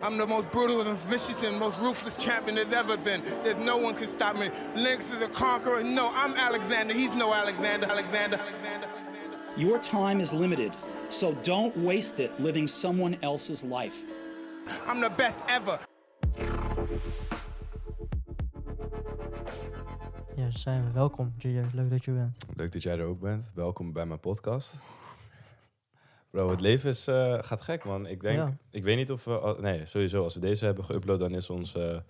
I'm the most brutal and vicious and most ruthless champion there's ever been. There's no one can stop me. Lynx is a conqueror. No, I'm Alexander. He's no Alexander. Alexander. Alexander. Your time is limited, so don't waste it living someone else's life. I'm the best ever. Ja, zijn we. Welkom, Gier. Leuk dat je er bent. Leuk dat jij er ook bent. Welkom bij mijn podcast. Bro, het leven is, eh, gaat gek, man. Ik denk, Ja. ik weet niet of we, nee, sowieso, als we deze hebben geüpload, dan is onze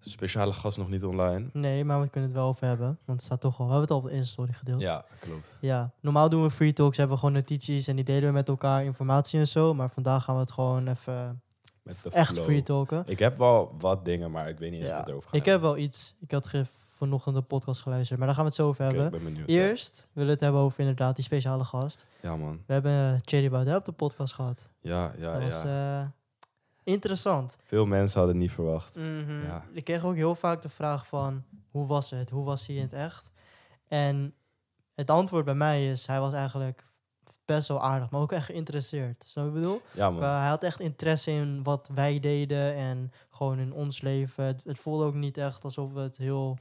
speciale gast nog niet online. Nee, maar we kunnen het wel over hebben. Want het staat toch al. We hebben het al op de Insta-story gedeeld. Ja, klopt. Ja, normaal doen we free talks, hebben we gewoon notities en die delen we met elkaar informatie en zo. Maar vandaag gaan we het gewoon even Met de echt flow. free talken. Ik heb wel wat dingen, maar ik weet niet eens of Ja, het erover gaat. ik heb wel iets. Ik had ge- vanochtend de podcast geluisterd, maar daar gaan we het zo over hebben. ik ben benieuwd. Eerst willen we het hebben over inderdaad die speciale gast. Ja, man. We hebben uh, Baudet op de podcast gehad. Ja, ja, dat was ja. eh, interessant. Veel mensen hadden het niet verwacht. Mhm. Ja. Ik kreeg ook heel vaak de vraag van, hoe was het? Hoe was hij in het echt? En het antwoord bij mij is, hij was eigenlijk best wel aardig, maar ook echt geïnteresseerd. Snap je wat ik bedoel? Ja, man. Hij had echt interesse in wat wij deden en gewoon in ons leven. Het, het voelde ook niet echt alsof het heel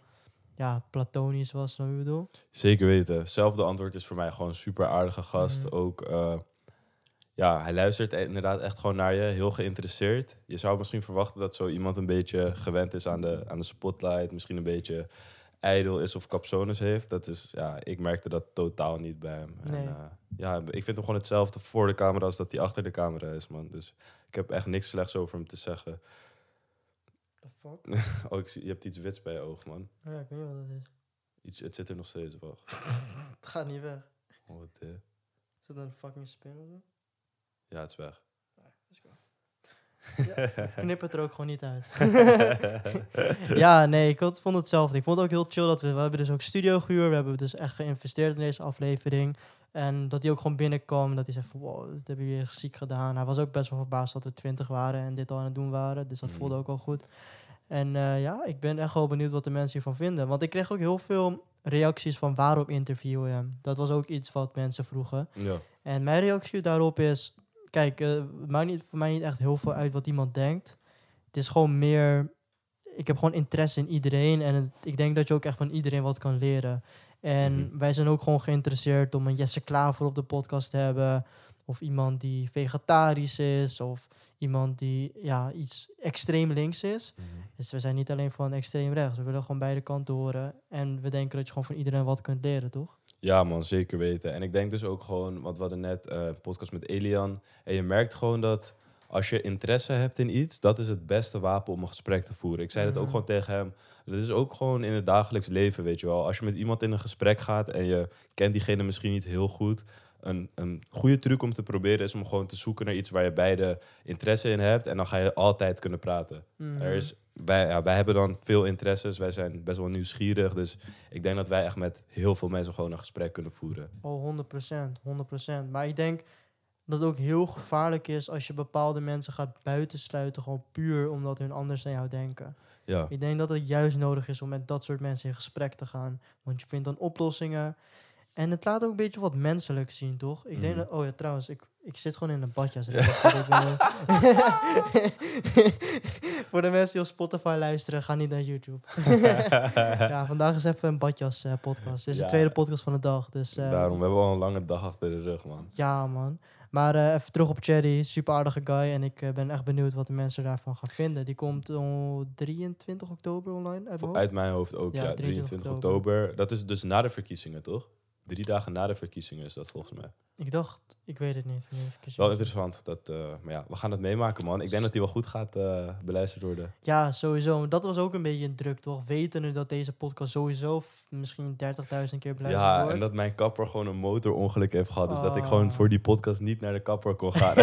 ja, platonisch was, snap je bedoel? Zeker weten. Hetzelfde antwoord is voor mij gewoon een super aardige gast. Mhm. Ook, eh, ja, hij luistert e- inderdaad echt gewoon naar je, heel geïnteresseerd. Je zou misschien verwachten dat zo iemand een beetje gewend is aan de, aan de spotlight, misschien een beetje ijdel is of capsones heeft. Dat is, ja, ik merkte dat totaal niet bij hem. Nee. En, eh, ja, ik vind hem gewoon hetzelfde voor de camera als dat hij achter de camera is, man. Dus ik heb echt niks slechts over hem te zeggen. Fuck? Oh, ik zie, je hebt iets wits bij je oog, man. Ja, ik weet niet wat dat is. Iets, het zit er nog steeds, wacht. Het gaat niet weg. Oh, wat, eh. Is dat een fucking spin of zo? Ja, het is weg. Knip het er ook gewoon niet uit. ja, nee, ik vond hetzelfde. Ik vond het ook heel chill dat we... We hebben dus ook studio gehuurd. We hebben dus echt geïnvesteerd in deze aflevering. En dat hij ook gewoon binnenkwam. Dat hij zei van, wow, dat heb je weer ziek gedaan. Hij was ook best wel verbaasd dat we twintig waren en dit al aan het doen waren. Dus dat Mhm. voelde ook wel goed. En eh, ja, ik ben echt wel benieuwd wat de mensen hiervan vinden. Want ik kreeg ook heel veel reacties van waarom interviewen hem. Dat was ook iets wat mensen vroegen. Ja. En mijn reactie daarop is... Kijk, eh, het maakt niet, voor mij niet echt heel veel uit wat iemand denkt. Het is gewoon meer... Ik heb gewoon interesse in iedereen. En het- ik denk dat je ook echt van iedereen wat kan leren. En Mhm. wij zijn ook gewoon geïnteresseerd om een Jesse Klaver op de podcast te hebben. Of iemand die vegetarisch is. Of iemand die ja, iets extreem links is. Dus we zijn niet alleen van extreem rechts. We willen gewoon beide kanten horen. En we denken dat je gewoon van iedereen wat kunt leren, toch? Ja, man, zeker weten. En ik denk dus ook gewoon, want we hadden net eh, een podcast met Elian. En je merkt gewoon dat als je interesse hebt in iets, dat is het beste wapen om een gesprek te voeren. Ik zei dat ook Mhm. gewoon tegen hem. Dat is ook gewoon in het dagelijks leven, weet je wel. Als je met iemand in een gesprek gaat en je kent diegene misschien niet heel goed. Een, een goede truc om te proberen is om gewoon te zoeken naar iets waar je beide interesse in hebt. En dan ga je altijd kunnen praten. Mhm. Er is, wij, ja, wij hebben dan veel interesses. Wij zijn best wel nieuwsgierig. Dus ik denk dat wij echt met heel veel mensen gewoon een gesprek kunnen voeren. Oh, 100%, 100%. Maar ik denk dat het ook heel gevaarlijk is als je bepaalde mensen gaat buitensluiten, gewoon puur omdat hun anders dan jou denken. Ja, Ik denk dat het juist nodig is om met dat soort mensen in gesprek te gaan. Want je vindt dan oplossingen. En het laat ook een beetje wat menselijk zien, toch? Ik denk Mhm. dat... Oh ja, trouwens, ik, ik zit gewoon in een badjas. dus ik ben- Voor de mensen die op Spotify luisteren, ga niet naar YouTube. ja, vandaag is even een badjas eh, podcast. Dit is Ja. de tweede podcast van de dag. Dus eh, daarom. We hebben al een lange dag achter de rug, man. ja, man. Maar eh, even terug op Cherry. Super aardige guy. En ik ben echt benieuwd wat de mensen daarvan gaan vinden. Die komt op 23 oktober online uit mijn hoofd. Uit mijn hoofd ook, Ja, ja. 23 23 oktober. oktober. Dat is dus na de verkiezingen, toch? Drie dagen na de verkiezingen is dat volgens mij. Ik dacht, ik weet het niet. Wel interessant. Dat, eh, maar ja, we gaan het meemaken, man. Ik denk dat die wel goed gaat eh, beluisterd worden. Ja, sowieso. Dat was ook een beetje een druk, toch? Wetende dat deze podcast sowieso misschien 30.000 keer beluisterd Ja, wordt. en dat mijn kapper gewoon een motorongeluk heeft gehad. Dus dat ik Oh. gewoon voor die podcast niet naar de kapper kon gaan.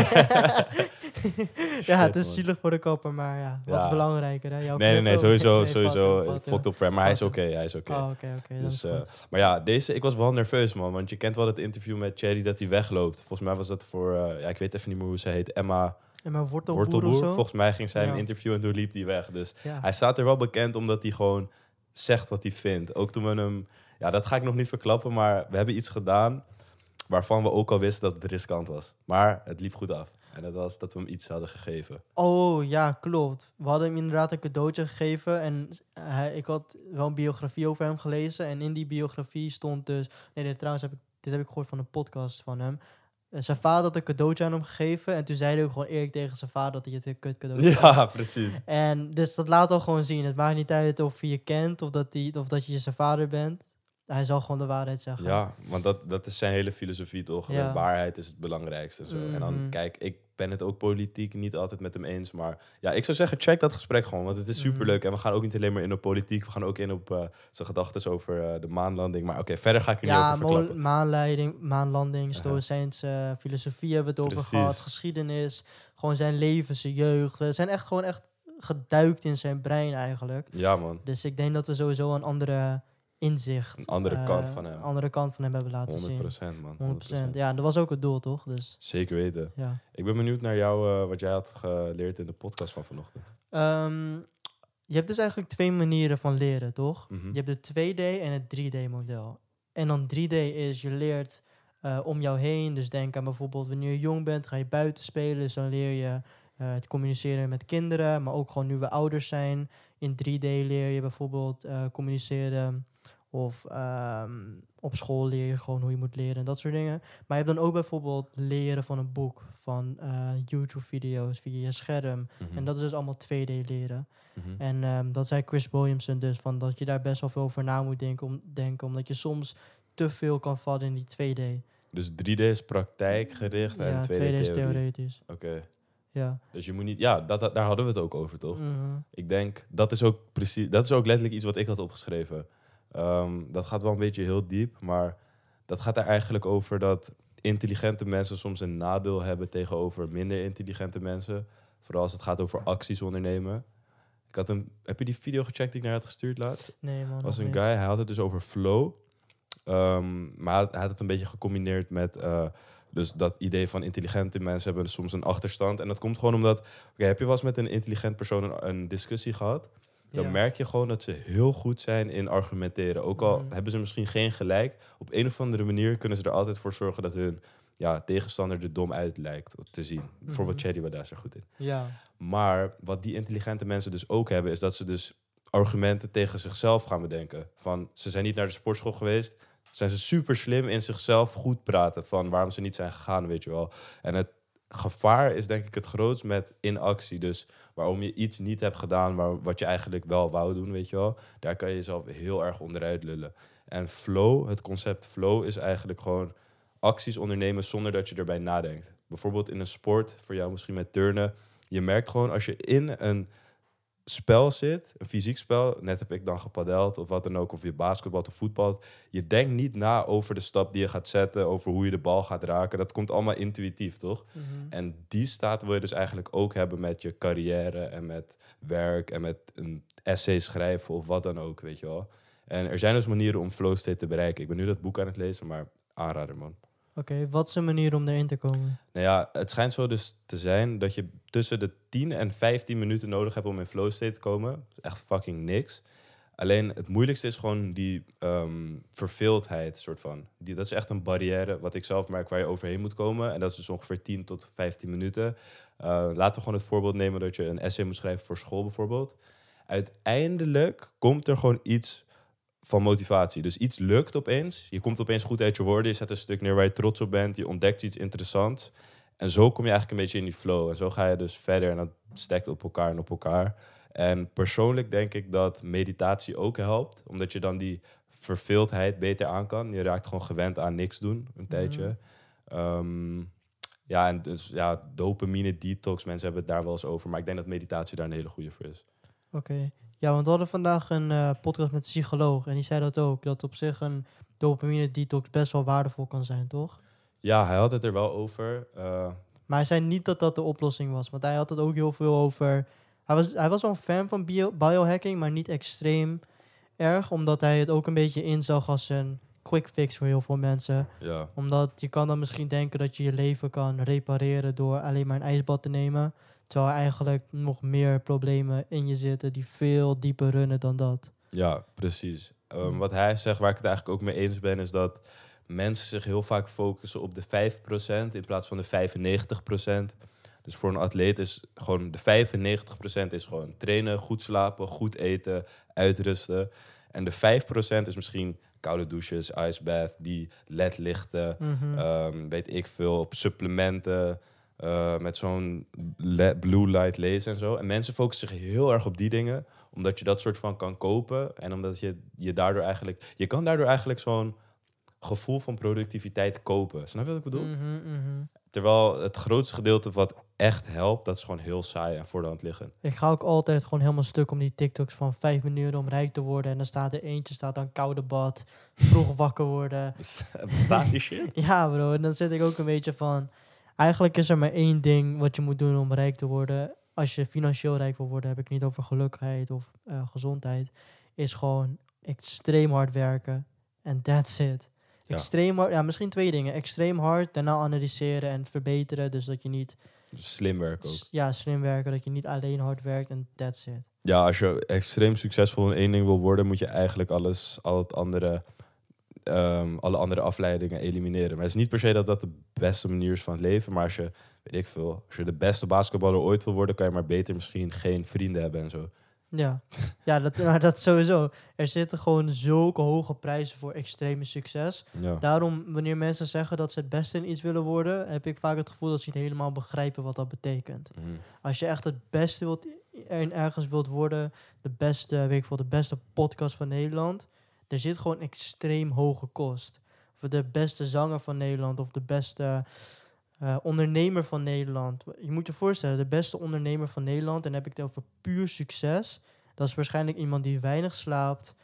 ja, het is man. zielig voor de kapper, maar ja. Wat Ja. belangrijker, hè? Jouw Nee, nee, nee, sowieso, sowieso. Fucked up friend. Maar hij is oké, hij is oké. Oh, oké, oké. dat Dus, eh, maar ja, deze, ik was wel nerveus, man. Want je kent wel het interview met Cherry dat hij wegloopt. Volgens mij was dat voor, eh, ja, ik weet even niet meer hoe ze heet, Emma mijn wortelboer, Wortelboer. Volgens mij ging zij Ja. een interview en toen liep hij weg. Dus ja. hij staat er wel bekend omdat hij gewoon zegt wat hij vindt. Ook toen we hem, ja, dat ga ik nog niet verklappen, maar we hebben iets gedaan waarvan we ook al wisten dat het riskant was. Maar het liep goed af. En dat was dat we hem iets hadden gegeven. Oh ja, klopt. We hadden hem inderdaad een cadeautje gegeven. En hij, ik had wel een biografie over hem gelezen. En in die biografie stond dus. Nee, dit, trouwens heb ik, dit heb ik gehoord van een podcast van hem. Eh, Zijn vader had een cadeautje aan hem gegeven. En toen zei hij ook gewoon eerlijk tegen zijn vader dat hij het een kut cadeautje vond. Ja, precies. En dus dat laat al gewoon zien. Het maakt niet uit of je je kent of dat, die, of dat je zijn vader bent. Hij zal gewoon de waarheid zeggen. Ja, want dat, dat is zijn hele filosofie toch? Ja. Waarheid is het belangrijkste. En, zo. en dan, Mhm. kijk, ik ben het ook politiek niet altijd met hem eens. Maar ja, ik zou zeggen, check dat gesprek gewoon. Want het is Mhm. superleuk. En we gaan ook niet alleen maar in op politiek. We gaan ook in op eh, zijn gedachten over eh, de maanlanding. Maar oké, verder ga ik er niet Ja, over mo- verklappen. maanleiding, maanlanding, stoïcijnse eh, filosofie hebben we het over gehad. Geschiedenis, gewoon zijn leven, zijn jeugd. We zijn echt gewoon echt geduikt in zijn brein eigenlijk. Ja, man. Dus ik denk dat we sowieso een andere inzicht... Een andere eh, kant van hem. Een andere kant van hem hebben laten 100 zien. man. 100%. Ja, dat was ook het doel, toch? Dus Zeker weten. ja. Ik ben benieuwd naar jou, eh, wat jij had geleerd in de podcast van vanochtend. Ehm, je hebt dus eigenlijk twee manieren van leren, toch? Mhm. Je hebt het 2D en het 3D-model. En dan 3D is je leert eh, om jou heen. Dus denk aan bijvoorbeeld wanneer je jong bent, ga je buiten spelen. Dus dan leer je het communiceren met kinderen, maar ook gewoon nu we ouders zijn. In 3D leer je bijvoorbeeld communiceren. Of ehm, op school leer je gewoon hoe je moet leren en dat soort dingen. Maar je hebt dan ook bijvoorbeeld leren van een boek, van eh, YouTube-video's via je scherm. Mhm. En dat is dus allemaal 2D leren. Mhm. En ehm, dat zei Chris Williamson dus, van dat je daar best wel veel over na moet denken, om, denken omdat je soms te veel kan vallen in die 2D. Dus 3D is praktijkgericht en ja, 2D, 2D is theoretisch. Oké. Ja. Dus je moet niet... Ja, dat, dat- daar hadden we het ook over, toch? Mhm. Ik denk, dat is ook precies... Dat is ook letterlijk iets wat ik had opgeschreven. Ehm, dat gaat wel een beetje heel diep, maar dat gaat er eigenlijk over dat intelligente mensen soms een nadeel hebben tegenover minder intelligente mensen. Vooral als het gaat over acties ondernemen. Ik had een, heb je die video gecheckt die ik naar je had gestuurd laatst? Nee man. was een guy, hij had het dus over flow. Ehm, maar hij- had het een beetje gecombineerd met... eh, dus dat idee van intelligente mensen hebben soms een achterstand. En dat komt gewoon omdat... Oké, heb je wel eens met een intelligent persoon een, een discussie gehad? Dan Ja. merk je gewoon dat ze heel goed zijn in argumenteren. Ook al Mhm. hebben ze misschien geen gelijk. Op een of andere manier kunnen ze er altijd voor zorgen... dat hun ja, tegenstander er dom uit lijkt te zien. Bijvoorbeeld Mhm. Cherry was daar zo goed in. Ja. Maar wat die intelligente mensen dus ook hebben, is dat ze dus argumenten tegen zichzelf gaan bedenken. Van ze zijn niet naar de sportschool geweest, zijn ze super slim in zichzelf goed praten van waarom ze niet zijn gegaan, weet je wel. En het gevaar is denk ik het grootst met inactie. Dus waarom je iets niet hebt gedaan, waar, wat je eigenlijk wel wou doen, weet je wel. Daar kan je jezelf heel erg onderuit lullen. En flow, het concept flow is eigenlijk gewoon acties ondernemen zonder dat je erbij nadenkt. Bijvoorbeeld in een sport, voor jou misschien met turnen. Je merkt gewoon als je in een spel zit, een fysiek spel, net heb ik dan gepadeld of wat dan ook, of je basketbal of voetbal. Je denkt niet na over de stap die je gaat zetten, over hoe je de bal gaat raken. Dat komt allemaal intuïtief, toch? Mhm. En die staat wil je dus eigenlijk ook hebben met je carrière en met werk en met een essay schrijven of wat dan ook, weet je wel. En er zijn dus manieren om flow state te bereiken. Ik ben nu dat boek aan het lezen, maar aanrader man. Oké, wat is een manier om erin te komen? Nou ja, het schijnt zo dus te zijn dat je tussen de 10 en 15 minuten nodig hebt om in flow state te komen. Echt fucking niks. Alleen het moeilijkste is gewoon die ehm verveeldheid, soort van. Die, dat is echt een barrière, wat ik zelf merk, waar je overheen moet komen. En dat is dus ongeveer 10 tot 15 minuten. Eh, laten we gewoon het voorbeeld nemen dat je een essay moet schrijven voor school bijvoorbeeld. Uiteindelijk komt er gewoon iets van motivatie. Dus iets lukt opeens. Je komt opeens goed uit je woorden. Je zet een stuk neer waar je trots op bent. Je ontdekt iets interessants. En zo kom je eigenlijk een beetje in die flow. En zo ga je dus verder en dat stekt op elkaar en op elkaar. En persoonlijk denk ik dat meditatie ook helpt. Omdat je dan die verveeldheid beter aan kan. Je raakt gewoon gewend aan niks doen een tijdje. Ehm, ja, en dus ja, dopamine detox. Mensen hebben het daar wel eens over. Maar ik denk dat meditatie daar een hele goede voor is. Oké. Ja, want we hadden vandaag een eh, podcast met een psycholoog en die zei dat ook. Dat op zich een dopamine detox best wel waardevol kan zijn, toch? Ja, hij had het er wel over. Eh, Maar hij zei niet dat dat de oplossing was. Want hij had het ook heel veel over. Hij was, hij was wel een fan van bio, biohacking, maar niet extreem erg. Omdat hij het ook een beetje inzag als een quick fix voor heel veel mensen. ja. Omdat je kan dan misschien denken dat je je leven kan repareren door alleen maar een ijsbad te nemen. Terwijl er eigenlijk nog meer problemen in je zitten die veel dieper runnen dan dat. Ja, precies. Ehm, wat hij zegt, waar ik het eigenlijk ook mee eens ben, is dat mensen zich heel vaak focussen op de 5% in plaats van de 95%. Dus voor een atleet is gewoon de 95% is gewoon trainen, goed slapen, goed eten, uitrusten. En de 5% is misschien koude douches, icebath, die ledlichten, ehm, weet ik veel, op supplementen, eh, met zo'n blue light laser en zo. En mensen focussen zich heel erg op die dingen, omdat je dat soort van kan kopen en omdat je je daardoor eigenlijk, je kan daardoor eigenlijk zo'n gevoel van productiviteit kopen. Snap je wat ik bedoel? Mhm, mhm. Terwijl het grootste gedeelte wat echt helpt, dat is gewoon heel saai en voor de hand liggen. Ik ga ook altijd gewoon helemaal stuk om die TikToks van vijf minuten om rijk te worden. En dan staat er eentje, staat dan koude bad, vroeg wakker worden. Bestaat die shit? Ja bro, en dan zit ik ook een beetje van... Eigenlijk is er maar één ding wat je moet doen om rijk te worden. Als je financieel rijk wil worden, heb ik niet over gelukkigheid of eh, gezondheid. Is gewoon extreem hard werken. En that's it. Ja. Extreem hard, ja, misschien twee dingen. Extreem hard, daarna analyseren en verbeteren. Dus dat je niet Slim werk ook. ja, slim werken, dat je niet alleen hard werkt en that's it. Ja, als je extreem succesvol in één ding wil worden, moet je eigenlijk alles, al het andere, ehm, alle andere afleidingen elimineren. Maar het is niet per se dat dat de beste manier is van het leven. Maar als je, weet ik veel, als je de beste basketballer ooit wil worden, kan je maar beter misschien geen vrienden hebben en zo. Ja, ja dat, maar dat sowieso. Er zitten gewoon zulke hoge prijzen voor extreme succes. Ja. Daarom, wanneer mensen zeggen dat ze het beste in iets willen worden, heb ik vaak het gevoel dat ze niet helemaal begrijpen wat dat betekent. Mhm. Als je echt het beste wilt, in ergens wilt worden, de beste, weet ik veel, de beste podcast van Nederland, er zit gewoon extreem hoge kost. Of de beste zanger van Nederland of de beste eh, ondernemer van Nederland. Je moet je voorstellen, de beste ondernemer van Nederland, en dan heb ik het over puur succes. Dat is waarschijnlijk iemand die weinig slaapt,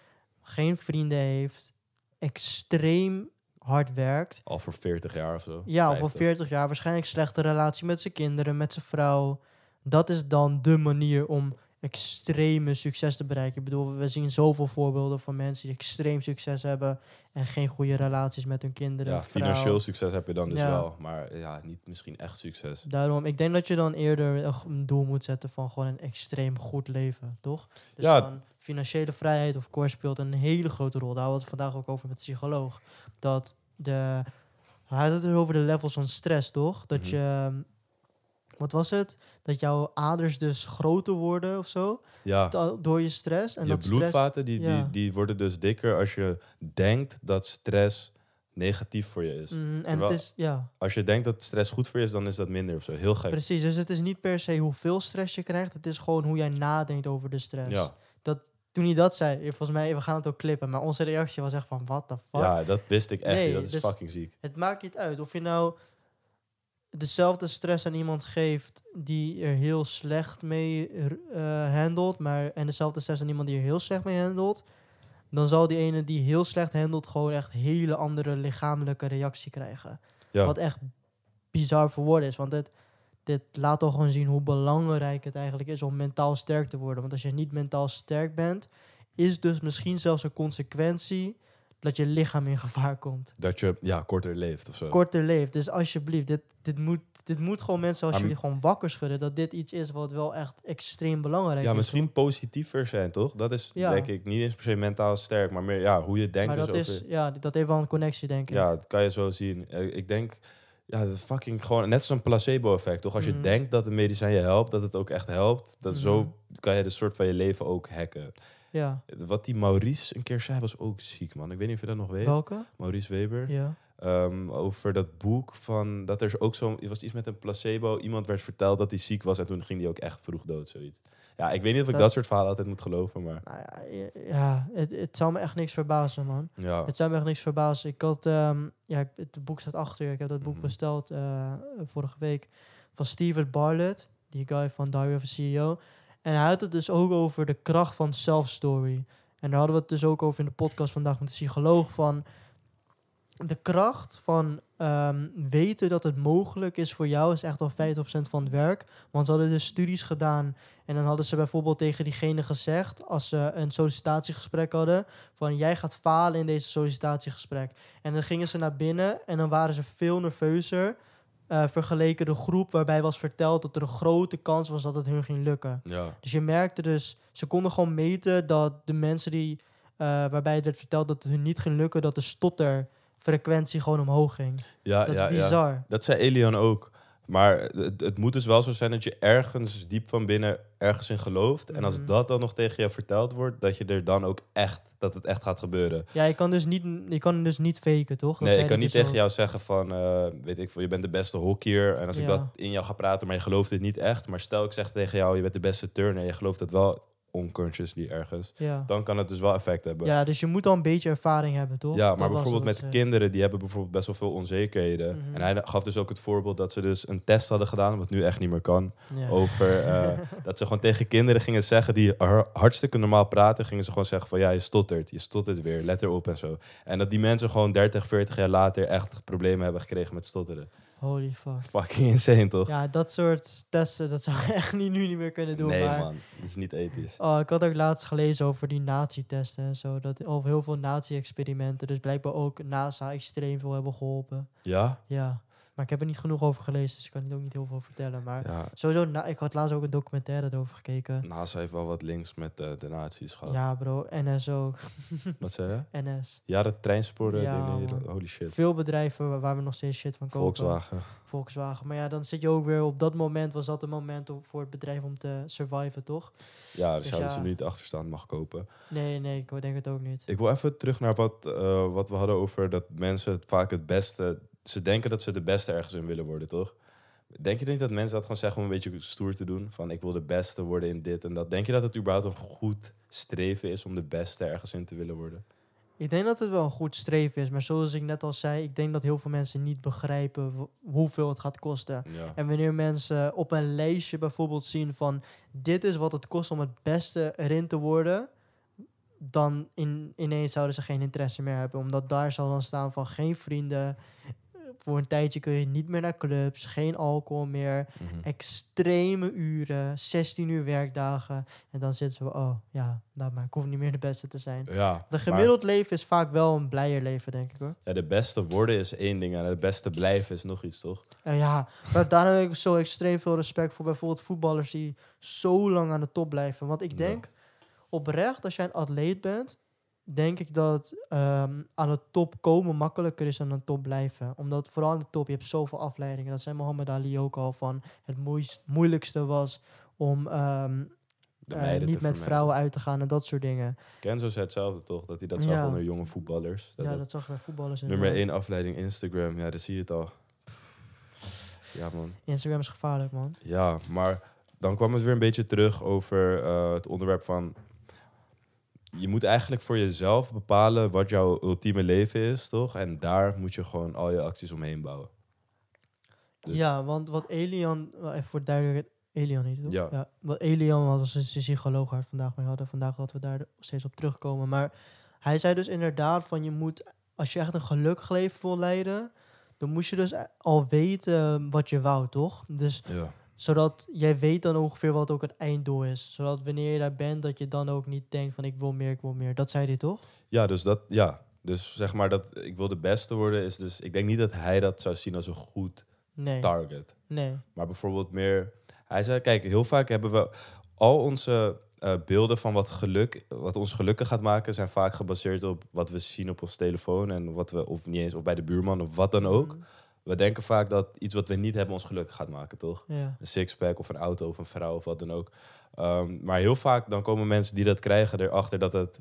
geen vrienden heeft, extreem hard werkt. Al voor 40 jaar of zo. Ja, al 50. 40 jaar. Waarschijnlijk slechte relatie met zijn kinderen, met zijn vrouw. Dat is dan de manier om extreme succes te bereiken. Ik bedoel, we zien zoveel voorbeelden van mensen die extreem succes hebben en geen goede relaties met hun kinderen. Ja, vrouw. financieel succes heb je dan dus Ja. wel. Maar ja, niet misschien echt succes. Daarom, ik denk dat je dan eerder een doel moet zetten van gewoon een extreem goed leven, toch? Dus Ja. dan financiële vrijheid of course speelt een hele grote rol. Daar hadden we het vandaag ook over met de psycholoog. Dat de, hij had het er over de levels van stress, toch? Dat Mhm. je, wat was het? Dat jouw aders dus groter worden of zo, Ja, door je stress. En je dat stress, bloedvaten die, ja. die, die worden dus dikker als je denkt dat stress negatief voor je is. Mm, en Terwijl- het is, ja, Als je denkt dat stress goed voor je is, dan is dat minder of zo. Heel gek. precies. Dus het is niet per se hoeveel stress je krijgt, het is gewoon hoe jij nadenkt over de stress. Ja. toen hij dat zei, volgens mij, we gaan het ook clippen, maar onze reactie was echt van, what the fuck? ja, dat wist ik echt Nee, niet. Dat is dus- fucking ziek. Het maakt niet uit of je nou dezelfde stress aan iemand geeft die er heel slecht mee eh handelt, maar en dezelfde stress aan iemand die er heel slecht mee handelt, dan zal die ene die heel slecht handelt gewoon echt hele andere lichamelijke reactie krijgen. Ja. Wat echt bizar voor woorden is, want dit, dit laat toch gewoon zien hoe belangrijk het eigenlijk is om mentaal sterk te worden. Want als je niet mentaal sterk bent, is dus misschien zelfs een consequentie dat je lichaam in gevaar komt Dat je ja, korter leeft of zo. korter leeft. Dus alsjeblieft, dit, dit, moet, dit moet gewoon mensen als jullie gewoon wakker schudden. Dat dit iets is wat wel echt extreem belangrijk ja, is. misschien positiever zijn, toch? Dat is Ja. denk ik niet eens per se mentaal sterk, maar meer ja, hoe je denkt. Maar dus dat, over- is, ja, dat heeft wel een connectie, denk ik. Ja, dat kan je zo zien. Eh, Ik denk, ja, het is fucking gewoon net zo'n placebo-effect, toch? Als je Mhm. denkt dat een medicijn je helpt, dat het ook echt helpt. Dat Mhm. Zo kan je de soort van je leven ook hacken. Ja. Wat die Maurice een keer zei, was ook ziek, man. Ik weet niet of je dat nog weet. Welke? Maurice Weber. Ja. Ehm, over dat boek van, dat er ook zo, het was iets met een placebo. Iemand werd verteld dat hij ziek was en toen ging hij ook echt vroeg dood, zoiets. Ja, ik weet niet of ik Dat- dat soort verhalen altijd moet geloven, maar Nou ja, ja het, het zou me echt niks verbazen, man. ja. Het zou me echt niks verbazen. Ik had, ehm, ja, het boek staat achter. je. Ik heb dat boek Mhm. besteld eh, vorige week van Steven Bartlett, die guy van Diary of a CEO. En hij had het dus ook over de kracht van self-story. En daar hadden we het dus ook over in de podcast vandaag met de psycholoog van de kracht van ehm, weten dat het mogelijk is voor jou is echt al 50% van het werk. Want ze hadden dus studies gedaan en dan hadden ze bijvoorbeeld tegen diegene gezegd, als ze een sollicitatiegesprek hadden, van jij gaat falen in deze sollicitatiegesprek. En dan gingen ze naar binnen en dan waren ze veel nerveuzer eh, vergeleken de groep waarbij was verteld dat er een grote kans was dat het hun ging lukken. ja. Dus je merkte dus, ze konden gewoon meten dat de mensen die, eh, waarbij het werd verteld dat het hun niet ging lukken, dat de stotterfrequentie gewoon omhoog ging. Ja, Dat ja, is ja. bizar. Dat zei Elian ook. Maar het, het moet dus wel zo zijn dat je ergens diep van binnen ergens in gelooft. En als Mhm. dat dan nog tegen je verteld wordt, dat je er dan ook echt, dat het echt gaat gebeuren. Ja, je kan dus niet, je kan dus niet faken, toch? Dat nee, ik kan niet dus tegen jou zeggen van, eh, weet ik veel, je bent de beste hockeyer. En als ik dat in jou ga praten, maar je gelooft dit niet echt. Maar stel ik zeg tegen jou, je bent de beste turner. Je gelooft het wel unconsciously ergens. Ja. Dan kan het dus wel effect hebben. ja, dus je moet al een beetje ervaring hebben, toch? Ja, maar bijvoorbeeld met zei. kinderen, die hebben bijvoorbeeld best wel veel onzekerheden. Mhm. En hij gaf dus ook het voorbeeld dat ze dus een test hadden gedaan, wat nu echt niet meer kan. Ja. Over eh, dat ze gewoon tegen kinderen gingen zeggen die har- hartstikke normaal praten, gingen ze gewoon zeggen van ja, je stottert, je stottert weer, let erop en zo. En dat die mensen gewoon 30, 40 jaar later echt problemen hebben gekregen met stotteren. Holy fuck. Fucking insane toch? Ja, dat soort testen, dat zou je echt niet, nu niet meer kunnen doen. nee maar... man, dat is niet ethisch. Oh, ik had ook laatst gelezen over die nazi-testen en zo. Dat, over heel veel nazi-experimenten. Dus blijkbaar ook NASA extreem veel hebben geholpen. Ja? Ja, maar ik heb er niet genoeg over gelezen, dus ik kan er ook niet heel veel vertellen. Maar Ja, sowieso, na, ik had laatst ook een documentaire erover gekeken. NASA heeft wel wat links met eh, de nazi's gehad. Ja, bro, NS ook. Wat zei je? NS. Ja, dat treinsporen Ja, in Nederland. man. Holy shit. Veel bedrijven waar- waar we nog steeds shit van kopen. Volkswagen. Volkswagen. Maar ja, dan zit je ook weer op dat moment, was dat een moment om, voor het bedrijf om te surviven, toch? Ja, daar Dus zouden ja. ze niet achterstaand mag kopen. Nee, nee, ik denk het ook niet. Ik wil even terug naar wat, eh, wat we hadden over dat mensen het vaak het beste... Ze denken dat ze de beste ergens in willen worden, toch? Denk je niet dat mensen dat gewoon zeggen om een beetje stoer te doen? Van ik wil de beste worden in dit en dat. Denk je dat het überhaupt een goed streven is om de beste ergens in te willen worden? Ik denk dat het wel een goed streven is, maar zoals ik net al zei, ik denk dat heel veel mensen niet begrijpen hoeveel het gaat kosten. Ja. En wanneer mensen op een lijstje bijvoorbeeld zien van dit is wat het kost om het beste erin te worden, dan in, ineens zouden ze geen interesse meer hebben. Omdat daar zal dan staan van geen vrienden. Voor een tijdje kun je niet meer naar clubs, geen alcohol meer, Mhm. extreme uren, 16 uur werkdagen. En dan zitten we, oh ja, laat maar, ik hoef niet meer de beste te zijn. Ja, De maar- gemiddeld leven is vaak wel een blijer leven, denk ik hoor. Ja, de beste worden is één ding en het beste blijven is nog iets, toch? En ja, maar daarom heb ik zo extreem veel respect voor bijvoorbeeld voetballers die zo lang aan de top blijven. Want ik Ja. denk oprecht, als jij een atleet bent, denk ik dat ehm, aan de top komen makkelijker is dan aan de top blijven. Omdat vooral aan de top, je hebt zoveel afleidingen. Dat zei Mohammed Ali ook al van het moeis- moeilijkste was om ehm, eh, niet met vermijden. vrouwen uit te gaan en dat soort dingen. Kenzo zei hetzelfde, toch? Dat hij dat zag Ja. onder jonge voetballers. Dat ja, dat dat zag bij voetballers. nummer inderdaad. één afleiding Instagram, ja, daar zie je het al. Ja, man. Instagram is gevaarlijk, man. Ja, maar dan kwam het weer een beetje terug over eh, het onderwerp van... Je moet eigenlijk voor jezelf bepalen wat jouw ultieme leven is, toch? En daar moet je gewoon al je acties omheen bouwen. Dus- Ja, want wat Elian, even voor duidelijkheid, Elian niet, toch? Ja. Wat Elian was, was een psycholoog waar we vandaag mee hadden. Vandaag dat we daar steeds op terugkomen. Maar hij zei dus inderdaad van je moet, als je echt een gelukkig leven wil leiden, dan moest je dus al weten wat je wou, toch? Dus Ja. Zodat jij weet dan ongeveer wat ook het einddoel is. Zodat wanneer je daar bent, dat je dan ook niet denkt van ik wil meer, ik wil meer. Dat zei hij toch? Ja, dus dat, ja. Dus zeg maar dat ik wil de beste worden is dus... Ik denk niet dat hij dat zou zien als een goed Nee. target. Nee. Maar bijvoorbeeld meer... Hij zei, kijk, heel vaak hebben we... Al onze eh, beelden van wat, geluk, wat ons gelukkig gaat maken... zijn vaak gebaseerd op wat we zien op ons telefoon... en wat we, of niet eens, of bij de buurman of wat dan ook. Mm, We denken vaak dat iets wat we niet hebben ons gelukkig gaat maken, toch? Ja. Een sixpack of een auto of een vrouw of wat dan ook. Ehm, maar heel vaak dan komen mensen die dat krijgen erachter dat het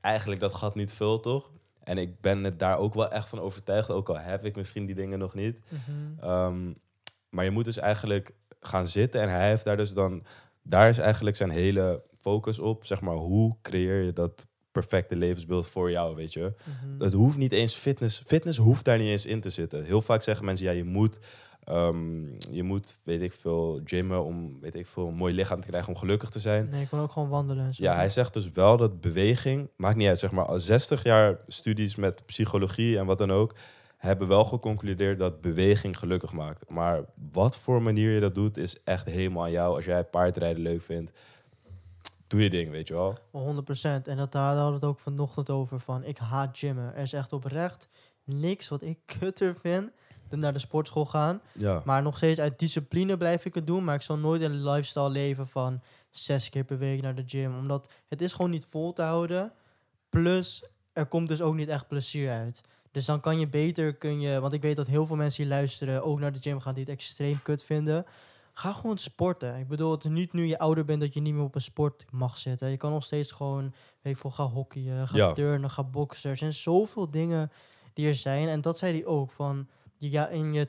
eigenlijk dat gat niet vult, toch? En ik ben het daar ook wel echt van overtuigd, ook al heb ik misschien die dingen nog niet. Mhm. Ehm, maar je moet dus eigenlijk gaan zitten en hij heeft daar dus dan... Daar is eigenlijk zijn hele focus op, zeg maar, hoe creëer je dat perfecte levensbeeld voor jou, weet je? Mhm. Het hoeft niet eens fitness. Fitness hoeft daar niet eens in te zitten. Heel vaak zeggen mensen, ja, je moet, ehm, je moet, weet ik veel, gymmen om, weet ik veel, een mooi lichaam te krijgen om gelukkig te zijn. Nee, ik kon ook gewoon wandelen zo. Ja, hij zegt dus wel dat beweging, maakt niet uit, zeg maar, al 60 jaar studies met psychologie en wat dan ook, hebben wel geconcludeerd dat beweging gelukkig maakt. Maar wat voor manier je dat doet, is echt helemaal aan jou. Als jij paardrijden leuk vindt, doe je ding, weet je wel. 100%. En dat, daar hadden we het ook vanochtend over van, ik haat gymmen. Er is echt oprecht niks wat ik kutter vind dan naar de sportschool gaan. Ja. Maar nog steeds uit discipline blijf ik het doen. Maar ik zal nooit een lifestyle leven van zes keer per week naar de gym. Omdat het is gewoon niet vol te houden. Plus, er komt dus ook niet echt plezier uit. Dus dan kan je beter, kun je, want ik weet dat heel veel mensen die luisteren ook naar de gym gaan die het extreem kut vinden. Ga gewoon sporten. Ik bedoel, het is niet nu je ouder bent dat je niet meer op een sport mag zitten. Je kan nog steeds gewoon, weet ik veel, ga hockeyen, ga Ja. turnen, ga boksen. Er zijn zoveel dingen die er zijn. En dat zei hij ook, van ja, in je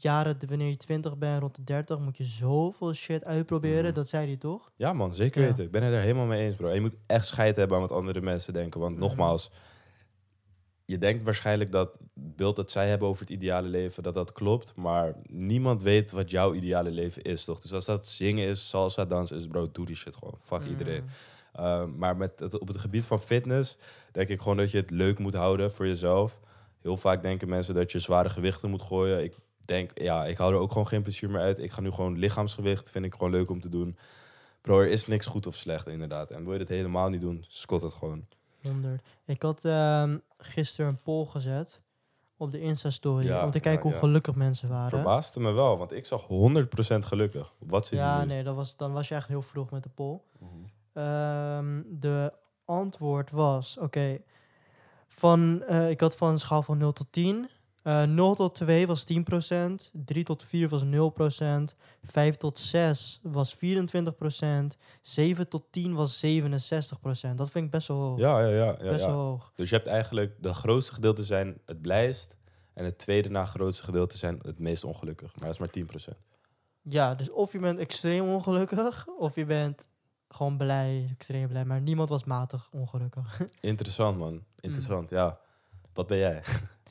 jaren, wanneer je 20 bent, rond de 30, moet je zoveel shit uitproberen. Mhm. Dat zei hij toch? Ja man, zeker Ja. weten. Ik ben het er helemaal mee eens bro. En je moet echt scheid hebben aan wat andere mensen denken. Want nogmaals, je denkt waarschijnlijk dat het beeld dat zij hebben over het ideale leven, dat dat klopt. Maar niemand weet wat jouw ideale leven is, toch? Dus als dat zingen is, salsa dansen is, bro, doe die shit gewoon. Fuck iedereen. Mm. Uh, maar met het, op het gebied van fitness denk ik gewoon dat je het leuk moet houden voor jezelf. Heel vaak denken mensen dat je zware gewichten moet gooien. Ik denk, ja, ik hou er ook gewoon geen plezier meer uit. Ik ga nu gewoon lichaamsgewicht, vind ik gewoon leuk om te doen. Bro, er is niks goed of slecht inderdaad. En wil je dit helemaal niet doen, scot het gewoon. 100. Ik had ehm gisteren een poll gezet op de Insta-story Ja, om te kijken ja, hoe ja. gelukkig mensen waren. Verbaasde me wel, want ik zag 100% gelukkig. Wat zit Ja, nee, dat was, dan was je echt heel vroeg met de poll. Mhm. Ehm, de antwoord was, oké, van, eh, ik had van een schaal van 0 tot 10. Eh 0 tot 2 was 10%, 3 tot 4 was 0%, 5 tot 6 was 24%, 7 tot 10 was 67%. Dat vind ik best wel hoog. Ja, ja, ja. ja, best ja. wel hoog. Dus je hebt eigenlijk de grootste gedeelte zijn het blijst. En het tweede na grootste gedeelte zijn het meest ongelukkig. Maar dat is maar 10%. Ja, dus of je bent extreem ongelukkig, of je bent gewoon blij, extreem blij. Maar niemand was matig ongelukkig. Interessant, man. Interessant, ja. Wat ben jij?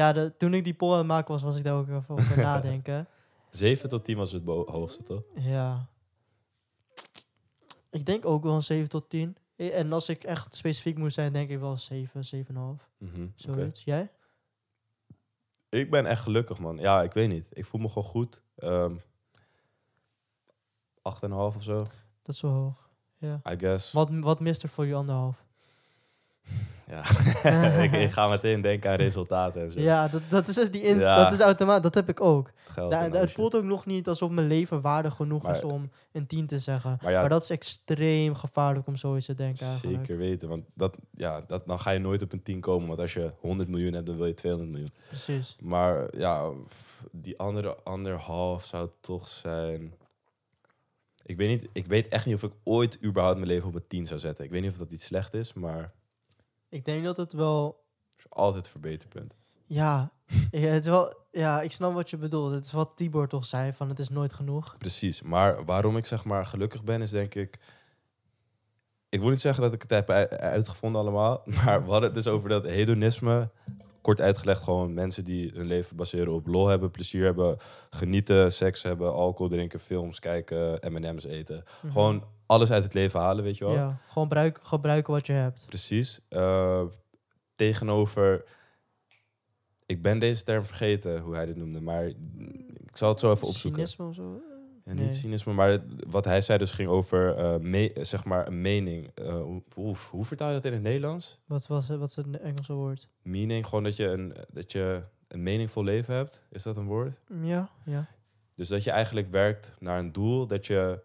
ja, de, toen ik die poll aan het maken was, was ik daar ook even over nadenken. 7 tot 10 was het hoogste, toch? Ja. Ik denk ook wel een 7 tot 10. Eh, En als ik echt specifiek moest zijn, denk ik wel een 7, 7,5. Mhm, oké. Zoiets. Jij? Ik ben echt gelukkig, man. Ja, ik weet niet. Ik voel me gewoon goed. Ehm 8,5 of zo, Dat is wel hoog. Ja. I guess. Wat, wat mist er voor die anderhalf? Ja. ik, ik ga meteen denken aan resultaten en zo. Ja, dat, dat is dus die in, Ja. dat is automatisch. Dat heb ik ook. Het geld Da- da- voelt ook nog niet alsof mijn leven waardig genoeg is om een 10 te zeggen. Maar ja, Maar dat is extreem gevaarlijk om zoiets te denken eigenlijk. zeker weten. Want dat, ja, dat, dan ga je nooit op een 10 komen. Want als je 100 miljoen hebt, dan wil je 200 miljoen. Precies. Maar ja, die andere anderhalf zou toch zijn. Ik weet, niet, ik weet echt niet of ik ooit überhaupt mijn leven op een 10 zou zetten. Ik weet niet of dat iets slecht is, maar Ik denk dat het wel... is altijd een verbeterpunt. Ja, ja, het is wel, ja, ik snap wat je bedoelt. Het is wat Tibor toch zei, van het is nooit genoeg. Precies. Maar waarom ik zeg maar gelukkig ben, is denk ik. Ik wil niet zeggen dat ik het heb uitgevonden allemaal. Maar we hadden het dus over dat hedonisme. Kort uitgelegd, gewoon mensen die hun leven baseren op lol hebben, plezier hebben, genieten, seks hebben, alcohol drinken, films kijken, M&M's eten. Mhm. Gewoon alles uit het leven halen, weet je wel. Ja, gewoon gebruik, gebruiken wat je hebt. Precies. Eh, tegenover. Ik ben deze term vergeten, hoe hij dit noemde. Maar ik zal het zo even opzoeken. Cynisme of zo? Ja, Nee. niet cynisme, maar het- wat hij zei dus ging over eh, me- zeg maar een mening. Eh, hoe, hoe, vertaal je dat in het Nederlands? Wat, was, het- wat is het Engelse woord? Meaning, gewoon dat je, een, dat je een meningvol leven hebt. Is dat een woord? Ja, ja. Dus dat je eigenlijk werkt naar een doel. Dat je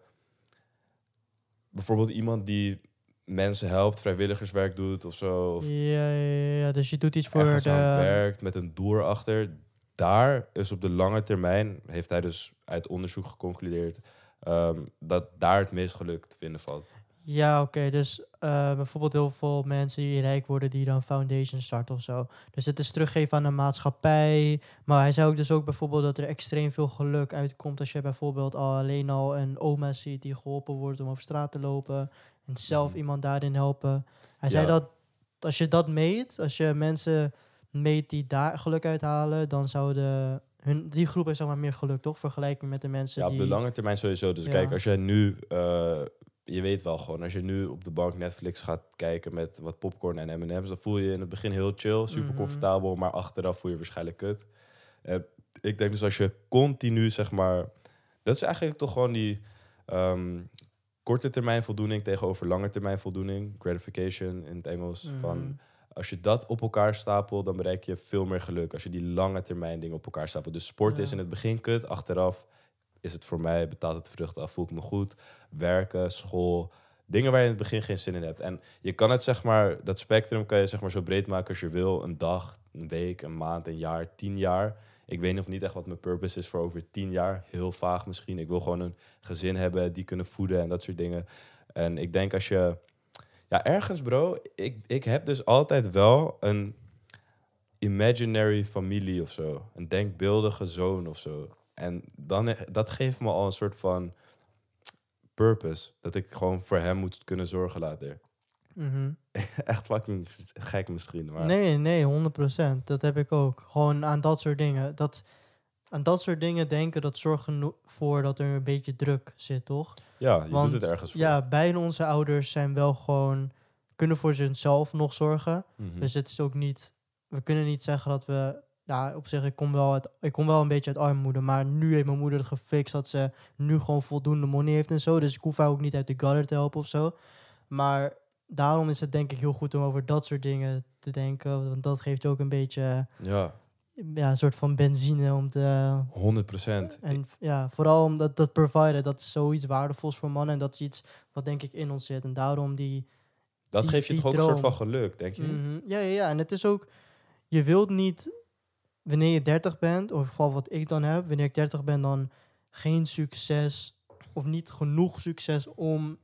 bijvoorbeeld iemand die mensen helpt, vrijwilligerswerk doet of zo. Of Ja, ja, ja, dus je doet iets voor de... werkt met een doel erachter. Daar is op de lange termijn, heeft hij dus uit onderzoek geconcludeerd, ehm, dat daar het meest geluk te vinden valt. Ja, oké. dus eh, bijvoorbeeld heel veel mensen die rijk worden, die dan foundation starten of zo. Dus het is teruggeven aan de maatschappij. Maar hij zei ook dus ook bijvoorbeeld dat er extreem veel geluk uitkomt als je bijvoorbeeld al alleen al een oma ziet die geholpen wordt om over straat te lopen. En zelf Mhm. iemand daarin helpen. Hij zei dat als je dat meet, als je mensen meet die daar geluk uithalen, dan zouden hun, die groep heeft zeg maar meer geluk, toch? Vergelijking met de mensen Ja, op die... de lange termijn sowieso. Dus Ja. kijk, als jij nu, eh, je weet wel gewoon, als je nu op de bank Netflix gaat kijken met wat popcorn en M&M's, dan voel je je in het begin heel chill, super Mhm. comfortabel, maar achteraf voel je waarschijnlijk kut. Eh, ik denk dus als je continu, zeg maar, dat is eigenlijk toch gewoon die ehm, korte termijn voldoening tegenover lange termijn voldoening, gratification in het Engels, van Mhm. als je dat op elkaar stapelt, dan bereik je veel meer geluk. Als je die lange termijn dingen op elkaar stapelt. Dus sport Ja. is in het begin kut. Achteraf is het voor mij, betaalt het vrucht af, voel ik me goed. Werken, school, dingen waar je in het begin geen zin in hebt. En je kan het, zeg maar, dat spectrum kan je zeg maar zo breed maken als je wil. Een dag, een week, een maand, een jaar, tien jaar. Ik weet nog niet echt wat mijn purpose is voor over tien jaar. Heel vaag misschien. Ik wil gewoon een gezin hebben, die kunnen voeden en dat soort dingen. En ik denk als je... Ja, ergens bro, ik, ik heb dus altijd wel een imaginary familie of zo. Een denkbeeldige zoon of zo. En dan, dat geeft me al een soort van purpose. Dat ik gewoon voor hem moet kunnen zorgen later. Mhm. Echt fucking gek misschien. Maar Nee, nee, 100%. Dat heb ik ook. Gewoon aan dat soort dingen. Dat, aan dat soort dingen denken, dat zorgt ervoor dat er een beetje druk zit, toch? ja, je Want doet het ergens voor. ja, beide onze ouders zijn wel gewoon... kunnen voor zichzelf nog zorgen. Mhm. Dus het is ook niet... We kunnen niet zeggen dat we... Ja, op zich, ik kom, wel uit, ik kom wel een beetje uit armoede. Maar nu heeft mijn moeder het gefixt dat ze nu gewoon voldoende money heeft en zo. Dus ik hoef haar ook niet uit de gutter te helpen of zo. Maar daarom is het denk ik heel goed om over dat soort dingen te denken. Want dat geeft je ook een beetje Ja, ja, een soort van benzine om te... 100 procent. En ja, vooral omdat dat providen, dat is zoiets waardevols voor mannen. En dat is iets wat denk ik in ons zit. En daarom die... Dat die- geeft je toch ook een soort van geluk, denk je? Mhm. Ja, ja, ja. En het is ook... Je wilt niet, wanneer je 30 bent, of vooral wat ik dan heb, wanneer ik 30 ben, dan geen succes of niet genoeg succes om,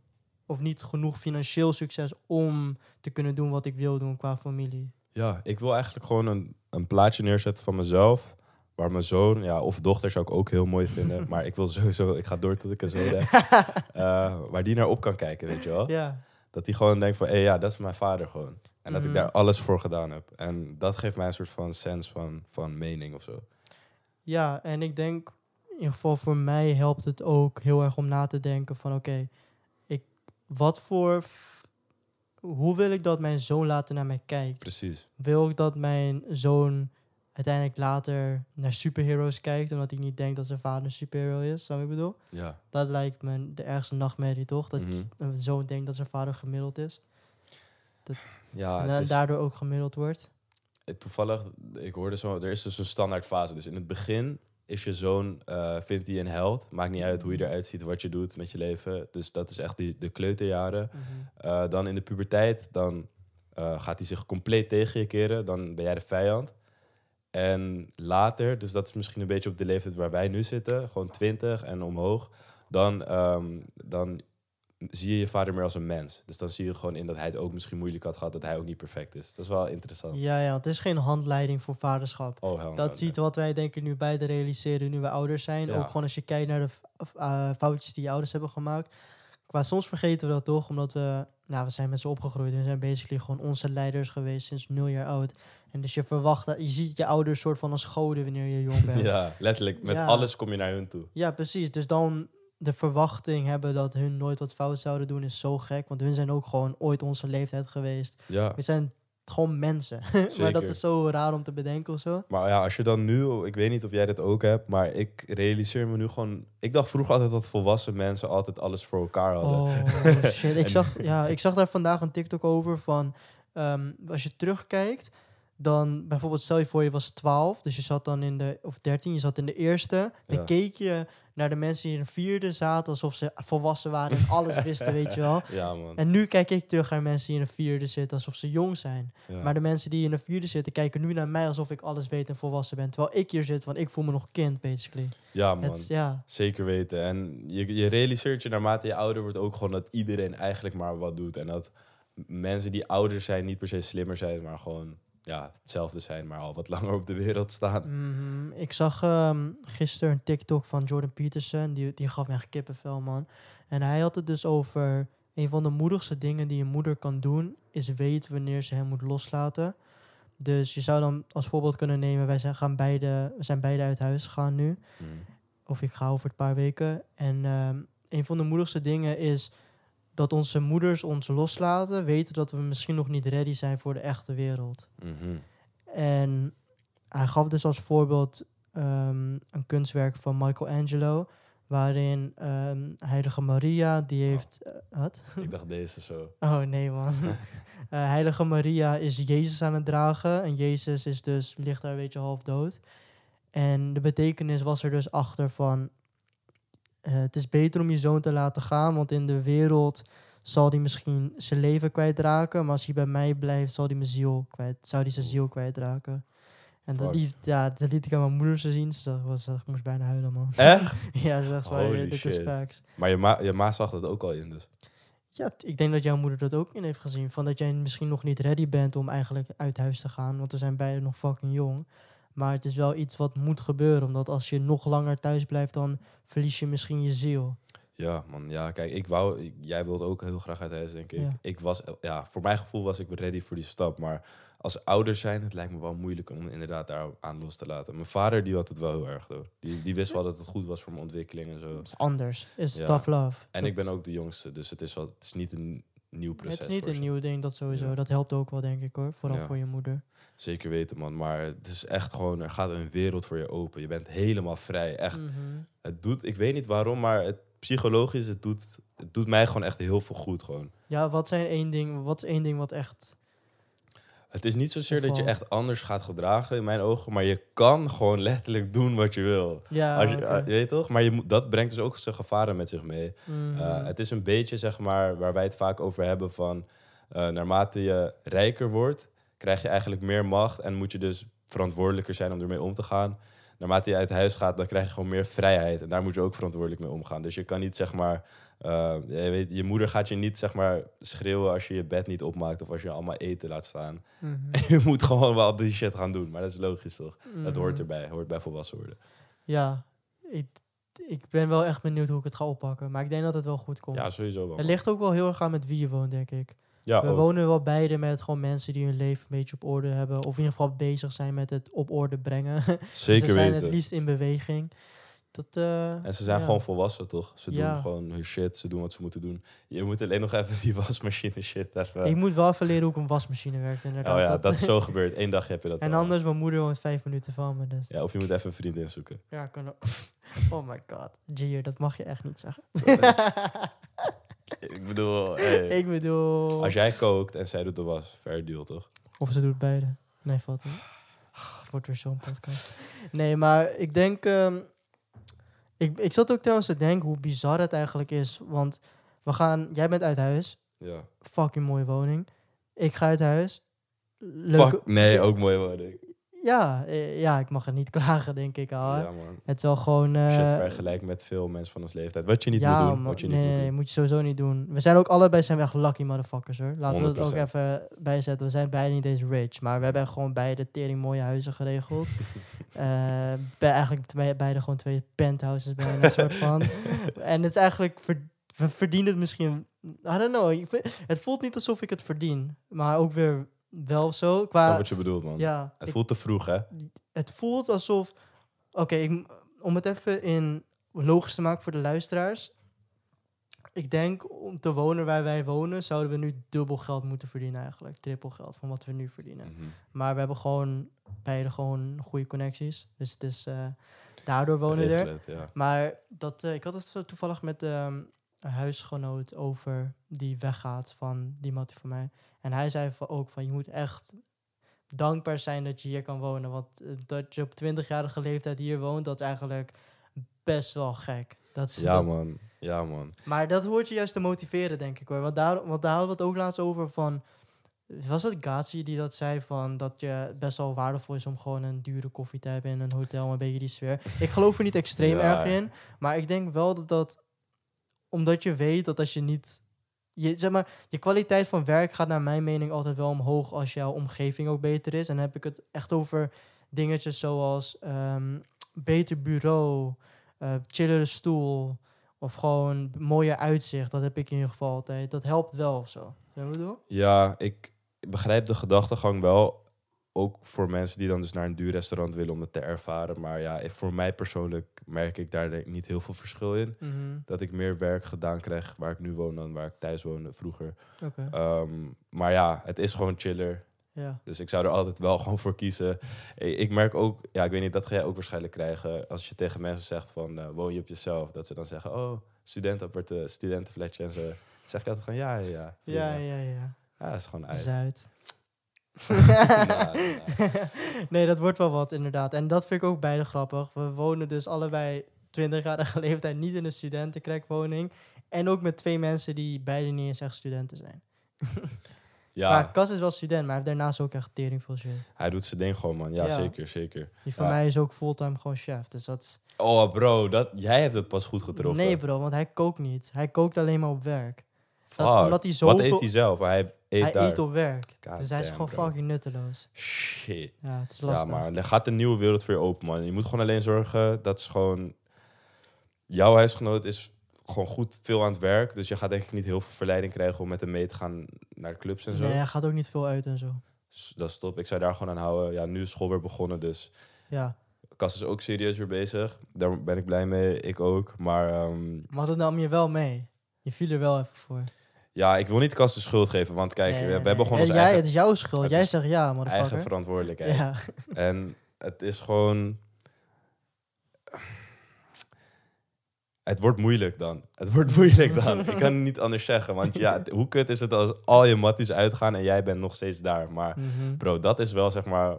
of niet genoeg financieel succes om te kunnen doen wat ik wil doen qua familie. Ja, ik wil eigenlijk gewoon een, een plaatje neerzetten van mezelf. Waar mijn zoon, ja, of dochter zou ik ook heel mooi vinden. maar ik wil sowieso, ik ga door tot ik een zoon heb. Eh, waar die naar op kan kijken, weet je wel. Ja. Dat hij gewoon denkt van, hé ja, dat is mijn vader gewoon. En dat ik Mhm. daar alles voor gedaan heb. En dat geeft mij een soort van sens van, van mening of zo. Ja, en ik denk, in ieder geval voor mij helpt het ook heel erg om na te denken van oké, ik wat voor, f- hoe wil ik dat mijn zoon later naar mij kijkt? Precies. Wil ik dat mijn zoon uiteindelijk later naar superheroes kijkt, omdat hij niet denkt dat zijn vader een superhero is, zo ik bedoel? Ja. Dat lijkt me de ergste nachtmerrie, toch? Dat Mhm. een zoon denkt dat zijn vader gemiddeld is. Ja, en het da- is- daardoor ook gemiddeld wordt. Eh, toevallig, ik hoorde zo, er is dus een standaard fase. Dus in het begin is je zoon, eh, vindt hij een held. Maakt niet uit hoe je eruit ziet, wat je doet met je leven. Dus dat is echt die, de kleuterjaren. Eh, dan in de puberteit, dan gaat hij zich compleet tegen je keren. Dan ben jij de vijand. En later, dus dat is misschien een beetje op de leeftijd waar wij nu zitten, gewoon 20 en omhoog, dan, ehm, dan zie je je vader meer als een mens. Dus dan zie je gewoon in dat hij het ook misschien moeilijk had gehad, dat hij ook niet perfect is. Dat is wel interessant. Ja, ja, het is geen handleiding voor vaderschap. Oh, no, Dat nee. iets wat wij denk ik nu beide realiseren nu we ouders zijn. Ja. Ook gewoon als je kijkt naar de eh, foutjes die je ouders hebben gemaakt. Qua soms vergeten we dat toch, omdat we, nou, we zijn met ze opgegroeid. We zijn basically gewoon onze leiders geweest sinds nul jaar oud. En dus je verwacht, dat, je ziet je ouders soort van als goden wanneer je jong bent. Ja, letterlijk. Met Ja. alles kom je naar hun toe. Ja, precies. Dus dan de verwachting hebben dat hun nooit wat fout zouden doen is zo gek. Want hun zijn ook gewoon ooit onze leeftijd geweest. Ja. We zijn gewoon mensen. maar dat is zo raar om te bedenken of zo. Maar ja, als je dan nu, ik weet niet of jij dit ook hebt, maar ik realiseer me nu gewoon. Ik dacht vroeger altijd dat volwassen mensen altijd alles voor elkaar hadden. Oh shit. Ik zag, ja, ik zag daar vandaag een TikTok over van ehm, als je terugkijkt, dan bijvoorbeeld stel je voor je was 12, dus je zat dan in de of 13, je zat in de eerste, dan Ja. keek je naar de mensen die in de vierde zaten alsof ze volwassen waren en alles wisten, weet je wel. Ja, man. En nu kijk ik terug naar mensen die in de vierde zitten alsof ze jong zijn. Ja. Maar de mensen die in de vierde zitten kijken nu naar mij alsof ik alles weet en volwassen ben. Terwijl ik hier zit, want ik voel me nog kind, basically. ja, man. Is- ja, Zeker weten. En je, je realiseert je naarmate je ouder wordt ook gewoon dat iedereen eigenlijk maar wat doet. En dat mensen die ouder zijn niet per se slimmer zijn, maar gewoon ja, hetzelfde zijn, maar al wat langer op de wereld staan. Mhm. Ik zag ehm gisteren een TikTok van Jordan Peterson. Die, die gaf me echt kippenvel, man. En hij had het dus over... Een van de moedigste dingen die een moeder kan doen... is weten wanneer ze hem moet loslaten. Dus je zou dan als voorbeeld kunnen nemen... wij zijn, gaan beide, we zijn beide uit huis gegaan nu. Mm. Of ik ga over een paar weken. En ehm, een van de moedigste dingen is... dat onze moeders ons loslaten... weten dat we misschien nog niet ready zijn voor de echte wereld. Mhm. En hij gaf dus als voorbeeld ehm, een kunstwerk van Michelangelo, waarin ehm, Heilige Maria, die heeft... eh, wat? Ik dacht deze zo. Oh nee, man. Eh, Heilige Maria is Jezus aan het dragen en Jezus is dus, ligt daar een beetje half dood. En de betekenis was er dus achter van... eh, het is beter om je zoon te laten gaan, want in de wereld zal hij misschien zijn leven kwijtraken. Maar als hij bij mij blijft, zal hij mijn ziel kwijt, zou hij zijn ziel kwijtraken. En dat liet, ja, dat liet ik aan mijn moeder zien. Ze was, ik moest bijna huilen, man. Echt? ja, ze dacht Holy dit is facts. Maar je ma, je ma zag dat ook al in, dus. Ja, ik denk dat jouw moeder dat ook in heeft gezien. Van dat jij misschien nog niet ready bent om eigenlijk uit huis te gaan. Want we zijn beiden nog fucking jong. Maar het is wel iets wat moet gebeuren. Omdat als je nog langer thuis blijft, dan verlies je misschien je ziel. Ja, man. Ja, kijk, ik wou... jij wilde ook heel graag uit huis, denk ik. Ja. Ik was... Ja, voor mijn gevoel was ik ready voor die stap. Maar als ouder zijn, het lijkt me wel moeilijk om inderdaad daar aan los te laten. Mijn vader, die had het wel heel erg, door. Die, die wist wel dat het goed was voor mijn ontwikkeling en zo. Het is anders. Is Ja. tough love. En Dat- ik ben ook de jongste, dus het is, wel, het is niet een nieuw proces. Het is niet een ze. nieuw ding, dat sowieso. Ja. Dat helpt ook wel, denk ik hoor. Vooral Ja. voor je moeder. Zeker weten, man. Maar het is echt gewoon... Er gaat een wereld voor je open. Je bent helemaal vrij. Echt. Mhm. Het doet... Ik weet niet waarom, maar het, psychologisch, het doet, het doet mij gewoon echt heel veel goed, gewoon. Ja, wat, zijn één ding, wat is één ding wat echt... Het is niet zozeer dat je echt anders gaat gedragen in mijn ogen, maar je kan gewoon letterlijk doen wat je wil. Ja, Als je, eh, je weet toch? Maar je, moet- dat brengt dus ook zijn gevaren met zich mee. Mhm. Eh, het is een beetje, zeg maar, waar wij het vaak over hebben van... eh, naarmate je rijker wordt, krijg je eigenlijk meer macht... en moet je dus verantwoordelijker zijn om ermee om te gaan. Naarmate je uit huis gaat, dan krijg je gewoon meer vrijheid. En daar moet je ook verantwoordelijk mee omgaan. Dus je kan niet, zeg maar... eh, je, weet, je moeder gaat je niet, zeg maar, schreeuwen als je je bed niet opmaakt... of als je allemaal eten laat staan. Mhm. je moet gewoon wel die shit gaan doen. Maar dat is logisch, toch? Dat hoort Mhm. erbij. Hoort bij volwassen worden. Ja, ik, ik ben wel echt benieuwd hoe ik het ga oppakken. Maar ik denk dat het wel goed komt. Ja, sowieso wel. het ligt ook wel heel erg aan met wie je woont, denk ik. Ja, We ook. wonen wel beide met gewoon mensen die hun leven een beetje op orde hebben. Of in ieder geval bezig zijn met het op orde brengen. Zeker ze zijn weten. het liefst in beweging. Dat, eh, En ze zijn ja. gewoon volwassen, toch? Ze Ja. doen gewoon hun shit, ze doen wat ze moeten doen. Je moet alleen nog even die wasmachine shit even... Ik moet wel even leren hoe ik een wasmachine werkt, inderdaad. oh ja, dat, is zo gebeurd. Eén dag heb je dat en anders, mijn moeder woont vijf minuten van me. Dus Ja, of je moet even een vriendin zoeken. ja, kan ook. Oh my god. Gier, dat mag je echt niet zeggen. ik bedoel, hey, ik bedoel... als jij kookt en zij doet de was, fair deal, toch? Of ze doet beide. Nee, valt niet. Het wordt weer zo'n podcast. Nee, maar ik denk... ehm, ik, ik zat ook trouwens te denken hoe bizar het eigenlijk is. Want we gaan... Jij bent uit huis. Ja. Fucking mooie woning. Ik ga uit huis. Leuke, Fuck, nee, ook mooi woning. Ja, eh, ja, ik mag het niet klagen, denk ik al. hè. Ja, man. Het is wel gewoon... Het eh, vergelijkt met veel mensen van ons leeftijd. Wat je niet ja, moet doen. Wat je nee, niet nee, moet nee, doen. moet je sowieso niet doen. We zijn ook allebei zijn we echt lucky motherfuckers hoor. Laten we het ook 100%. even bijzetten. We zijn beide niet eens rich, maar we hebben gewoon beide tering mooie huizen geregeld. Eh bij eigenlijk beide gewoon twee penthouses bijna een soort van. En het is eigenlijk ver- we verdienen het misschien. I don't know. Het voelt niet alsof ik het verdien, maar ook weer wel zo. Snap Qua, wat je bedoelt, man. ja, Het ik- voelt te vroeg, hè? het voelt alsof. Oké, om het even in logisch te maken voor de luisteraars. Ik denk om te wonen waar wij wonen, zouden we nu dubbel geld moeten verdienen eigenlijk. Triple geld van wat we nu verdienen. Mhm. Maar we hebben gewoon beide gewoon goede connecties. Dus het is eh, daardoor wonen we er. Ja. Maar dat, eh, ik had het toevallig met ehm, een huisgenoot over die weggaat van die mattie van mij. En hij zei ook van je moet echt dankbaar zijn dat je hier kan wonen. Want eh, dat je op 20-jarige leeftijd hier woont, dat is eigenlijk best wel gek. Dat is, Ja, dat- man. Ja, man. Maar dat hoort je juist te motiveren, denk ik hoor. Want daar, want daar hadden we het ook laatst over van... Was het Gazi die dat zei van dat je best wel waardevol is om gewoon een dure koffie te hebben in een hotel, een beetje die sfeer. Ik geloof er niet extreem Ja. erg in, maar ik denk wel dat dat, omdat je weet dat als je niet, je, zeg maar, je kwaliteit van werk gaat naar mijn mening altijd wel omhoog als jouw omgeving ook beter is. En dan heb ik het echt over dingetjes zoals ehm, beter bureau, eh chillere stoel of gewoon mooier uitzicht. Dat heb ik in ieder geval altijd. Dat helpt wel of zo. Ja, ik begrijp de gedachtegang wel. Ook voor mensen die dan dus naar een duur restaurant willen om het te ervaren. Maar ja, voor mij persoonlijk merk ik daar niet heel veel verschil in. Mhm. Dat ik meer werk gedaan krijg waar ik nu woon dan waar ik thuis woonde vroeger. Ehm, maar ja, het is gewoon chiller. ja. Dus ik zou er altijd wel gewoon voor kiezen. Ik, merk ook, ja, ik weet niet, dat ga jij ook waarschijnlijk krijgen. Als je tegen mensen zegt van, eh, woon je op jezelf? Dat ze dan zeggen, oh, studentenappartement, studentenflatje en zo. Zeg ik altijd van, ja, ja, ja. Ja, ja, ja. Ja, dat is gewoon uit. Zuid. Nee, dat wordt wel wat, inderdaad. En dat vind ik ook beide grappig. We wonen dus allebei 20-jarige leeftijd niet in een studentenkrekwoning. En ook met twee mensen die beide niet eens echt studenten zijn. Ja, Maar Cas is wel student, maar hij heeft daarnaast ook echt tering veel shit. hij doet zijn ding gewoon, man. Ja, Ja. zeker, zeker. Die van mij is ook fulltime gewoon chef. Dus dat. Oh, bro, dat, jij hebt het pas goed getroffen. Nee bro, want hij kookt niet. Hij kookt alleen maar op werk. Dat, omdat hij Wat eet hij zelf? Hij eet hij daar. eet op werk. God dus hij is gewoon bro. fucking nutteloos. Shit. Ja, het is Ja, lastig. maar er gaat een nieuwe wereld voor je open, man. Je moet gewoon alleen zorgen dat ze gewoon... Jouw huisgenoot is gewoon goed veel aan het werk. Dus je gaat denk ik niet heel veel verleiding krijgen om met hem mee te gaan naar clubs en zo. Nee, hij gaat ook niet veel uit en zo. Dat is top. Ik zou daar gewoon aan houden. Ja, nu is school weer begonnen, dus... Ja. Kas is ook serieus weer bezig. Daar ben ik blij mee. Ik ook. Maar ehm, Maar dat nam je wel mee. Je viel er wel even voor. Ja, ik wil niet Kas de schuld geven. Want kijk, Nee, we, nee, hebben gewoon En onze jij, eigen, Het is jouw schuld. Jij zegt ja, eigen motherfucker. verantwoordelijkheid. Ja. En het is gewoon. Het wordt moeilijk dan. Het wordt moeilijk dan. Ik kan het niet anders zeggen. Want ja, hoe kut is het als al je matties uitgaan en jij bent nog steeds daar. Maar Mhm. bro, dat is wel zeg maar.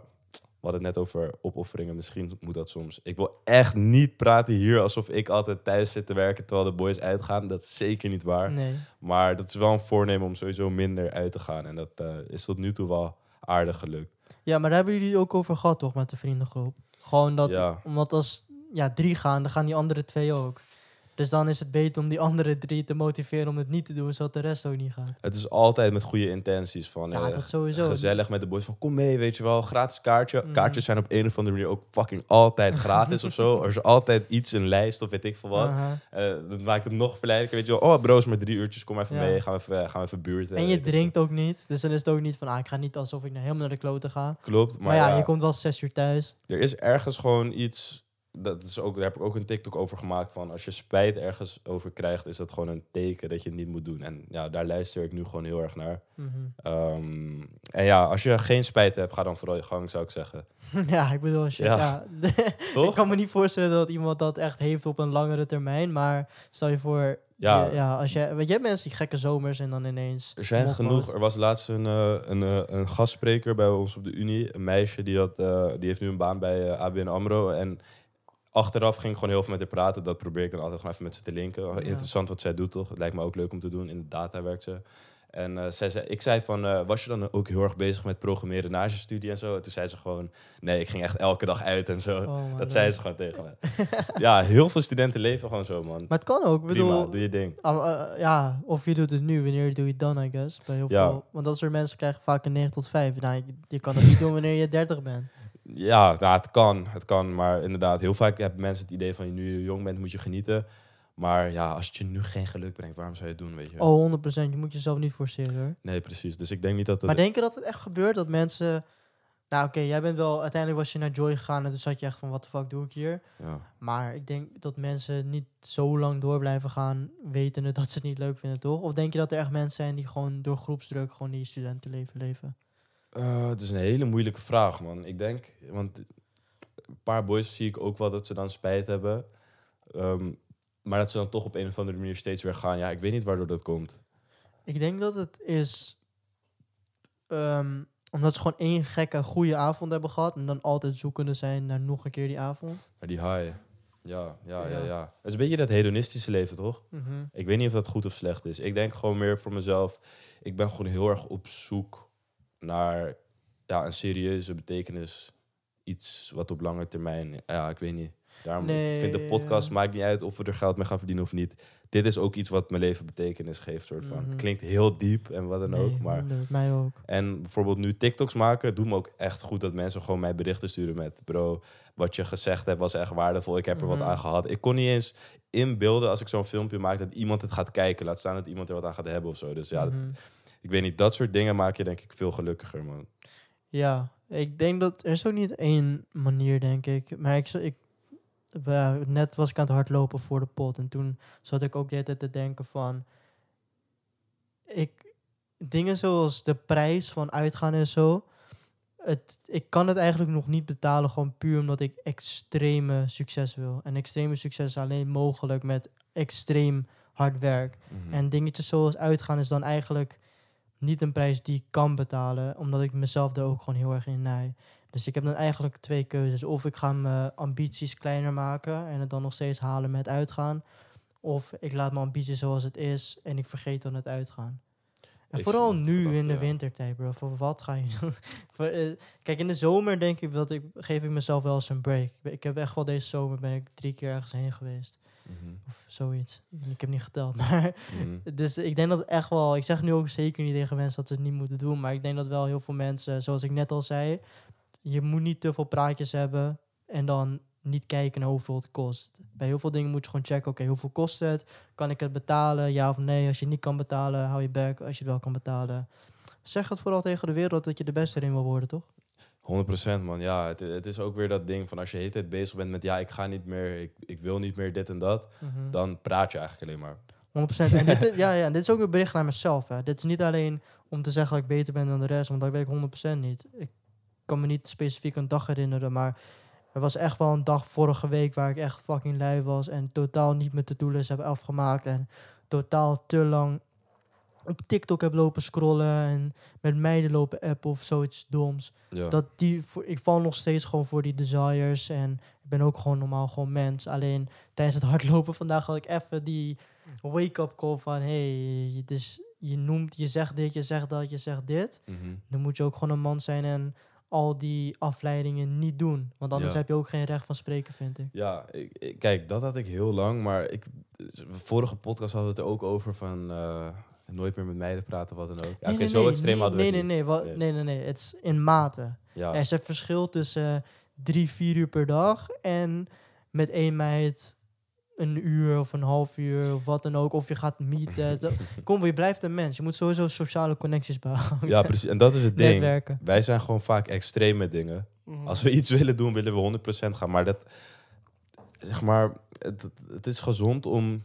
We hadden het net over opofferingen. Misschien moet dat soms. Ik wil echt niet praten hier alsof ik altijd thuis zit te werken terwijl de boys uitgaan. Dat is zeker niet waar. Nee. Maar dat is wel een voornemen om sowieso minder uit te gaan. En dat eh, is tot nu toe wel aardig gelukt. Ja, maar daar hebben jullie het ook over gehad, toch, met de vriendengroep? Gewoon dat, Ja. omdat als ja, drie gaan, dan gaan die andere twee ook. Dus dan is het beter om die andere drie te motiveren om het niet te doen, zodat de rest ook niet gaat. Het is altijd met goede intenties. Van, Ja, eh, dat sowieso. Gezellig met de boys. Van kom mee, weet je wel. Gratis kaartje. Mhm. Kaartjes zijn op een of andere manier ook fucking altijd gratis of zo. Er is altijd iets, een lijst of weet ik veel wat. Eh, dat maakt het nog verleidelijker. Weet je wel. Oh bro, is maar drie uurtjes. Kom even Ja. mee. Gaan we even, gaan we even buurten. En je weet ik drinkt ook niet. Dus dan is het ook niet van, ah, ik ga niet alsof ik nou helemaal naar de kloten ga. Klopt. Maar, Maar, ja, ja, je komt wel zes uur thuis. er is ergens gewoon iets... Dat is ook, daar heb ik ook een TikTok over gemaakt van... als je spijt ergens over krijgt... is dat gewoon een teken dat je het niet moet doen. En ja, daar luister ik nu gewoon heel erg naar. Mhm. Ehm, en ja, als je geen spijt hebt... ga dan vooral je gang, zou ik zeggen. ja, ik bedoel, als je, Ja. ja. Toch? ik kan me niet voorstellen dat iemand dat echt heeft op een langere termijn. Maar stel je voor, Ja. ja, ja als je, weet je, hebt mensen die gekke zomers en dan ineens... Er zijn genoeg. Er was laatst een, eh, een, eh, een gastspreker bij ons op de Unie. Een meisje die, had, eh, die heeft nu een baan bij ABN AMRO. En achteraf ging ik gewoon heel veel met haar praten. Dat probeer ik dan altijd gewoon even met ze te linken. Interessant wat zij doet, toch? Het lijkt me ook leuk om te doen. In de data werkt ze. En eh, zij zei, ik zei van, eh, was je dan ook heel erg bezig met programmeren na je studie en zo? En toen zei ze gewoon, nee, ik ging echt elke dag uit en zo. Oh dat zei ze gewoon tegen me. Ja, heel veel studenten leven gewoon zo, man. Maar het kan ook. Ik bedoel, Prima, doe je ding. Ah, eh, ja, of je doet het nu, wanneer doe je het dan, I guess. Bij heel Ja. veel. Want dat soort mensen krijgen vaak een 9 tot 5. Nou, je, je kan het niet doen wanneer je 30 bent. Ja, nou, het kan. Het kan, maar inderdaad, heel vaak hebben mensen het idee van nu je jong bent, moet je genieten. Maar ja, als het je nu geen geluk brengt, waarom zou je het doen, weet je? Oh, 100%. Je moet jezelf niet forceren hoor. Nee, precies. Dus ik denk niet dat het... Maar denk je dat het echt gebeurt? Dat mensen... Nou oké, jij bent wel... Uiteindelijk was je naar Joy gegaan en toen zat je echt van... Wat de fuck doe ik hier? Ja. Maar ik denk dat mensen niet zo lang door blijven gaan... wetende dat ze het niet leuk vinden, toch? Of denk je dat er echt mensen zijn die gewoon door groepsdruk... gewoon die studentenleven leven? Eh, het is een hele moeilijke vraag, man. Ik denk, want een paar boys zie ik ook wel dat ze dan spijt hebben. Ehm, maar dat ze dan toch op een of andere manier steeds weer gaan. Ja, ik weet niet waardoor dat komt. Ik denk dat het is... ehm, omdat ze gewoon één gekke goede avond hebben gehad... en dan altijd zoekende zijn naar nog een keer die avond. Maar die high, ja, ja, ja, Ja. ja. Het is een beetje dat hedonistische leven, toch? Mhm. Ik weet niet of dat goed of slecht is. Ik denk gewoon meer voor mezelf. Ik ben gewoon heel erg op zoek naar ja, een serieuze betekenis. Iets wat op lange termijn. Ja, ik weet niet. Daarom ik vind de podcast ja. maakt niet uit of we er geld mee gaan verdienen of niet. Dit is ook iets wat mijn leven betekenis geeft, soort van. Mhm. Het klinkt heel diep en wat dan Nee, ook. Maar mij ook. en bijvoorbeeld nu TikToks maken, doet me ook echt goed dat mensen gewoon mij berichten sturen met... Bro, wat je gezegd hebt was echt waardevol. Ik heb er Mhm. wat aan gehad. Ik kon niet eens inbeelden als ik zo'n filmpje maak dat iemand het gaat kijken. Laat staan dat iemand er wat aan gaat hebben of zo. Dus ja, Mhm. Ik weet niet. Dat soort dingen maak je denk ik veel gelukkiger, man. Ja, ik denk dat er is ook niet één manier, denk ik. Maar ik, zo- ik we- net was ik aan het hardlopen voor de pot. En toen zat ik ook de hele tijd te denken van... Ik, dingen zoals de prijs van uitgaan en zo... Het, ik kan het eigenlijk nog niet betalen, gewoon puur omdat ik extreme succes wil. En extreme succes is alleen mogelijk met extreem hard werk. Mhm. En dingetjes zoals uitgaan is dan eigenlijk niet een prijs die ik kan betalen, omdat ik mezelf daar ook gewoon heel erg in naai. Dus ik heb dan eigenlijk twee keuzes. Of ik ga mijn ambities kleiner maken en het dan nog steeds halen met uitgaan. Of ik laat mijn ambitie zoals het is en ik vergeet dan het uitgaan. En Ik vooral nu in de ja. wintertijd, bro. Voor wat ga je doen? Voor, eh, Kijk, in de zomer denk ik dat ik geef ik mezelf wel eens een break. Ik heb echt wel deze zomer ben ik drie keer ergens heen geweest. Mhm, Of zoiets. Ik heb niet geteld. Maar mhm. dus ik denk dat echt wel. Ik zeg nu ook zeker niet tegen mensen dat ze het niet moeten doen. Maar ik denk dat wel heel veel mensen, zoals ik net al zei, je moet niet te veel praatjes hebben en dan niet kijken naar hoeveel het kost. Bij heel veel dingen moet je gewoon checken, oké, hoeveel kost het? Kan ik het betalen? Ja of nee? Als je het niet kan betalen, hou je back. Als je het wel kan betalen. Zeg het vooral tegen de wereld dat je de beste erin wil worden, toch? 100% man, ja. Het, het is ook weer dat ding van als je de hele tijd bezig bent met ja, ik ga niet meer, ik, ik wil niet meer dit en dat, Mhm. dan praat je eigenlijk alleen maar. 100%. En dit is, ja, ja, dit is ook een bericht naar mezelf. Hè. Dit is niet alleen om te zeggen dat ik beter ben dan de rest, want dat weet ik 100% niet. Ik kan me niet specifiek een dag herinneren, maar er was echt wel een dag vorige week waar ik echt fucking lui was en totaal niet met de doelen heb afgemaakt en totaal te lang op TikTok heb lopen scrollen en met meiden lopen appen of zoiets doms. Ja. Dat die, voor, ik val nog steeds gewoon voor die desires. En ik ben ook gewoon normaal gewoon mens. Alleen tijdens het hardlopen vandaag had ik even die wake-up call van... hey, dus je noemt, je zegt dit, je zegt dat, je zegt dit. Mhm. Dan moet je ook gewoon een man zijn en al die afleidingen niet doen. Want anders Ja. heb je ook geen recht van spreken, vind ik. Ja, ik, ik- kijk, dat had ik heel lang, maar ik, vorige podcast hadden we het er ook over van eh, nooit meer met meiden praten, wat dan ook. Ja, Nee, oké, nee, zo nee, extreem nee, hadden we nee, het nee, niet. nee, Nee. nee. Het is in mate. Ja, Er is een verschil tussen drie, vier uur per dag en met één meid een uur of een half uur of wat dan ook. Of je gaat meeten. Het- Kom, je blijft een mens. Je moet sowieso sociale connecties behouden. ja, precies. En dat is het ding. Netwerken. Wij zijn gewoon vaak extreem met dingen. Mhm. Als we iets willen doen, willen we 100% gaan. Maar dat, zeg maar, het, het is gezond om.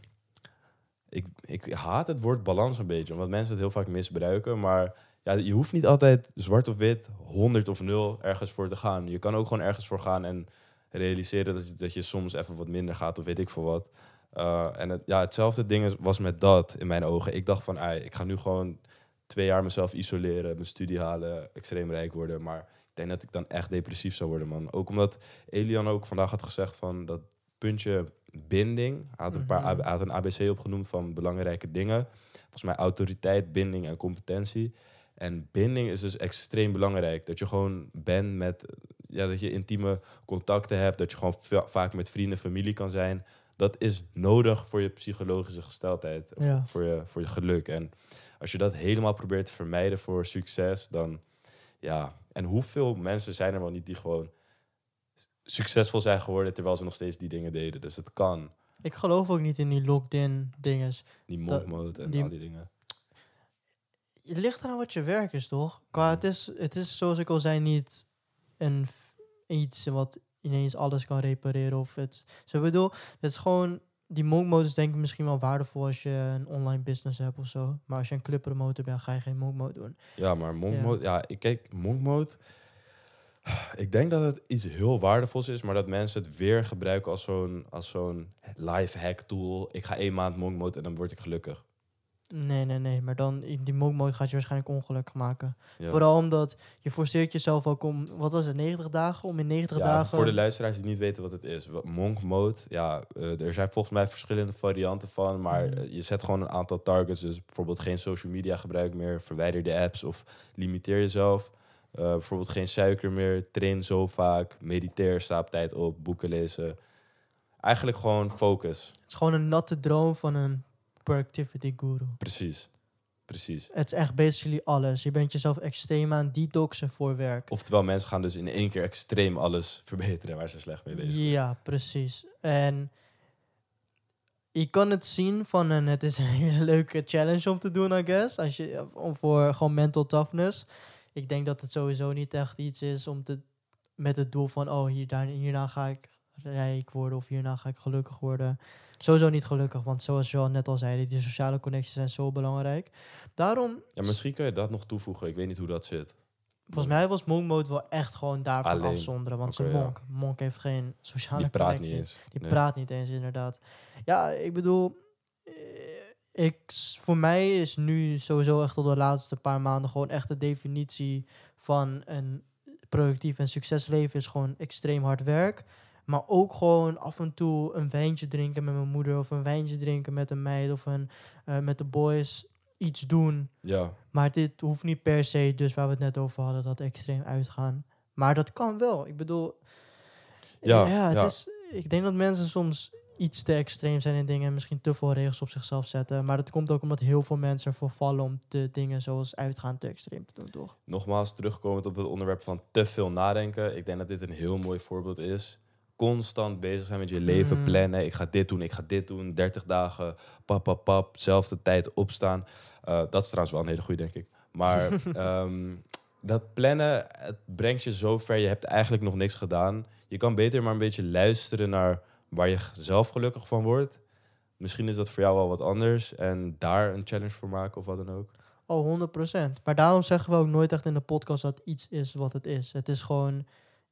Ik, ik haat het woord balans een beetje, omdat mensen het heel vaak misbruiken. Maar ja, je hoeft niet altijd zwart of wit, 100 of 0 ergens voor te gaan. Je kan ook gewoon ergens voor gaan en realiseren dat je, dat je soms even wat minder gaat of weet ik veel wat. Uh, en het, ja, hetzelfde ding was met dat in mijn ogen. Ik dacht van, ai, ik ga nu gewoon twee jaar mezelf isoleren, mijn studie halen, extreem rijk worden. Maar ik denk dat ik dan echt depressief zou worden, man. Ook omdat Elian ook vandaag had gezegd van dat puntje binding. Hij had een, paar, Mhm. hij had een ABC opgenoemd van belangrijke dingen. Volgens mij autoriteit, binding en competentie. En binding is dus extreem belangrijk. Dat je gewoon bent met, ja, dat je intieme contacten hebt. Dat je gewoon va- vaak met vrienden, familie kan zijn. Dat is nodig voor je psychologische gesteldheid. of Ja. Voor, je, voor je geluk. En als je dat helemaal probeert te vermijden voor succes, dan ja. En hoeveel mensen zijn er wel niet die gewoon succesvol zijn geworden terwijl ze nog steeds die dingen deden. Dus het kan. Ik geloof ook niet in die locked-in dinges. Die mode en die- al die dingen. Het ligt eraan wat je werk is, toch? Qua, het, is, het is, zoals ik al zei, niet een, iets wat ineens alles kan repareren. Of het, zo ik bedoel, het is gewoon... Die monk mode is denk ik misschien wel waardevol als je een online business hebt of zo. Maar als je een club promoter bent, ga je geen monk mode doen. Ja, maar monk Ja. mode, ja, ik kijk, monk mode. Ik denk dat het iets heel waardevols is, maar dat mensen het weer gebruiken als zo'n zo'n life hack tool. Ik ga één maand monk mode en dan word ik gelukkig. Nee, nee, nee. Maar dan, in die monk mode gaat je waarschijnlijk ongelukkig maken. Ja. Vooral omdat je forceert jezelf ook om, wat was het, 90 dagen? Om in 90 Ja, dagen... voor de luisteraars die niet weten wat het is. Monk mode, ja, eh, er zijn volgens mij verschillende varianten van, maar Mhm. eh, je zet gewoon een aantal targets. Dus bijvoorbeeld geen social media gebruik meer, verwijder de apps of limiteer jezelf. Eh, bijvoorbeeld geen suiker meer, train zo vaak, mediteer, sta op tijd op, boeken lezen. Eigenlijk gewoon focus. Het is gewoon een natte droom van een productivity guru. Precies. Precies. Het is echt basically alles. Je bent jezelf extreem aan detoxen voor werk. Oftewel, mensen gaan dus in één keer extreem alles verbeteren waar ze slecht mee bezig zijn. Ja, precies. En je kan het zien van een, het is een hele leuke challenge om te doen, I guess. Als je, om voor gewoon mental toughness. Ik denk dat het sowieso niet echt iets is om te, met het doel van, oh, hier, daar, hierna ga ik rijk worden of hierna ga ik gelukkig worden. Sowieso niet gelukkig, want zoals je al net al zei, die sociale connecties zijn zo belangrijk. Daarom, Ja, misschien kun je dat nog toevoegen. Ik weet niet hoe dat zit. volgens mij was monk mode wel echt gewoon daarvan Alleen. afzonderen. Want Oké, zijn ja. monk, monk heeft geen sociale Die praat connecties. niet eens. Die Nee. praat niet eens, inderdaad. Ja, ik bedoel, ik, voor mij is nu sowieso echt al de laatste paar maanden gewoon echt de definitie van een productief en succesleven is gewoon extreem hard werk. Maar ook gewoon af en toe een wijntje drinken met mijn moeder. Of een wijntje drinken met een meid. Of een, eh, met de boys iets doen. Ja, Maar dit hoeft niet per se, dus waar we het net over hadden, dat extreem uitgaan. Maar dat kan wel. Ik bedoel, Ja, ja, het ja. Is, ik denk dat mensen soms iets te extreem zijn in dingen en misschien te veel regels op zichzelf zetten. Maar dat komt ook omdat heel veel mensen ervoor vallen om de dingen zoals uitgaan te extreem te doen, toch? nogmaals terugkomend op het onderwerp van te veel nadenken. Ik denk dat dit een heel mooi voorbeeld is. Constant bezig zijn met je leven Mm. plannen. Ik ga dit doen, ik ga dit doen. 30 dagen, pap, pap, pap. Zelfde tijd opstaan. Eh, dat is trouwens wel een hele goede, denk ik. Maar ehm, dat plannen, het brengt je zo ver. Je hebt eigenlijk nog niks gedaan. Je kan beter maar een beetje luisteren naar waar je zelf gelukkig van wordt. Misschien is dat voor jou wel wat anders. En daar een challenge voor maken of wat dan ook. Oh, 100%. Maar daarom zeggen we ook nooit echt in de podcast dat iets is wat het is. Het is gewoon,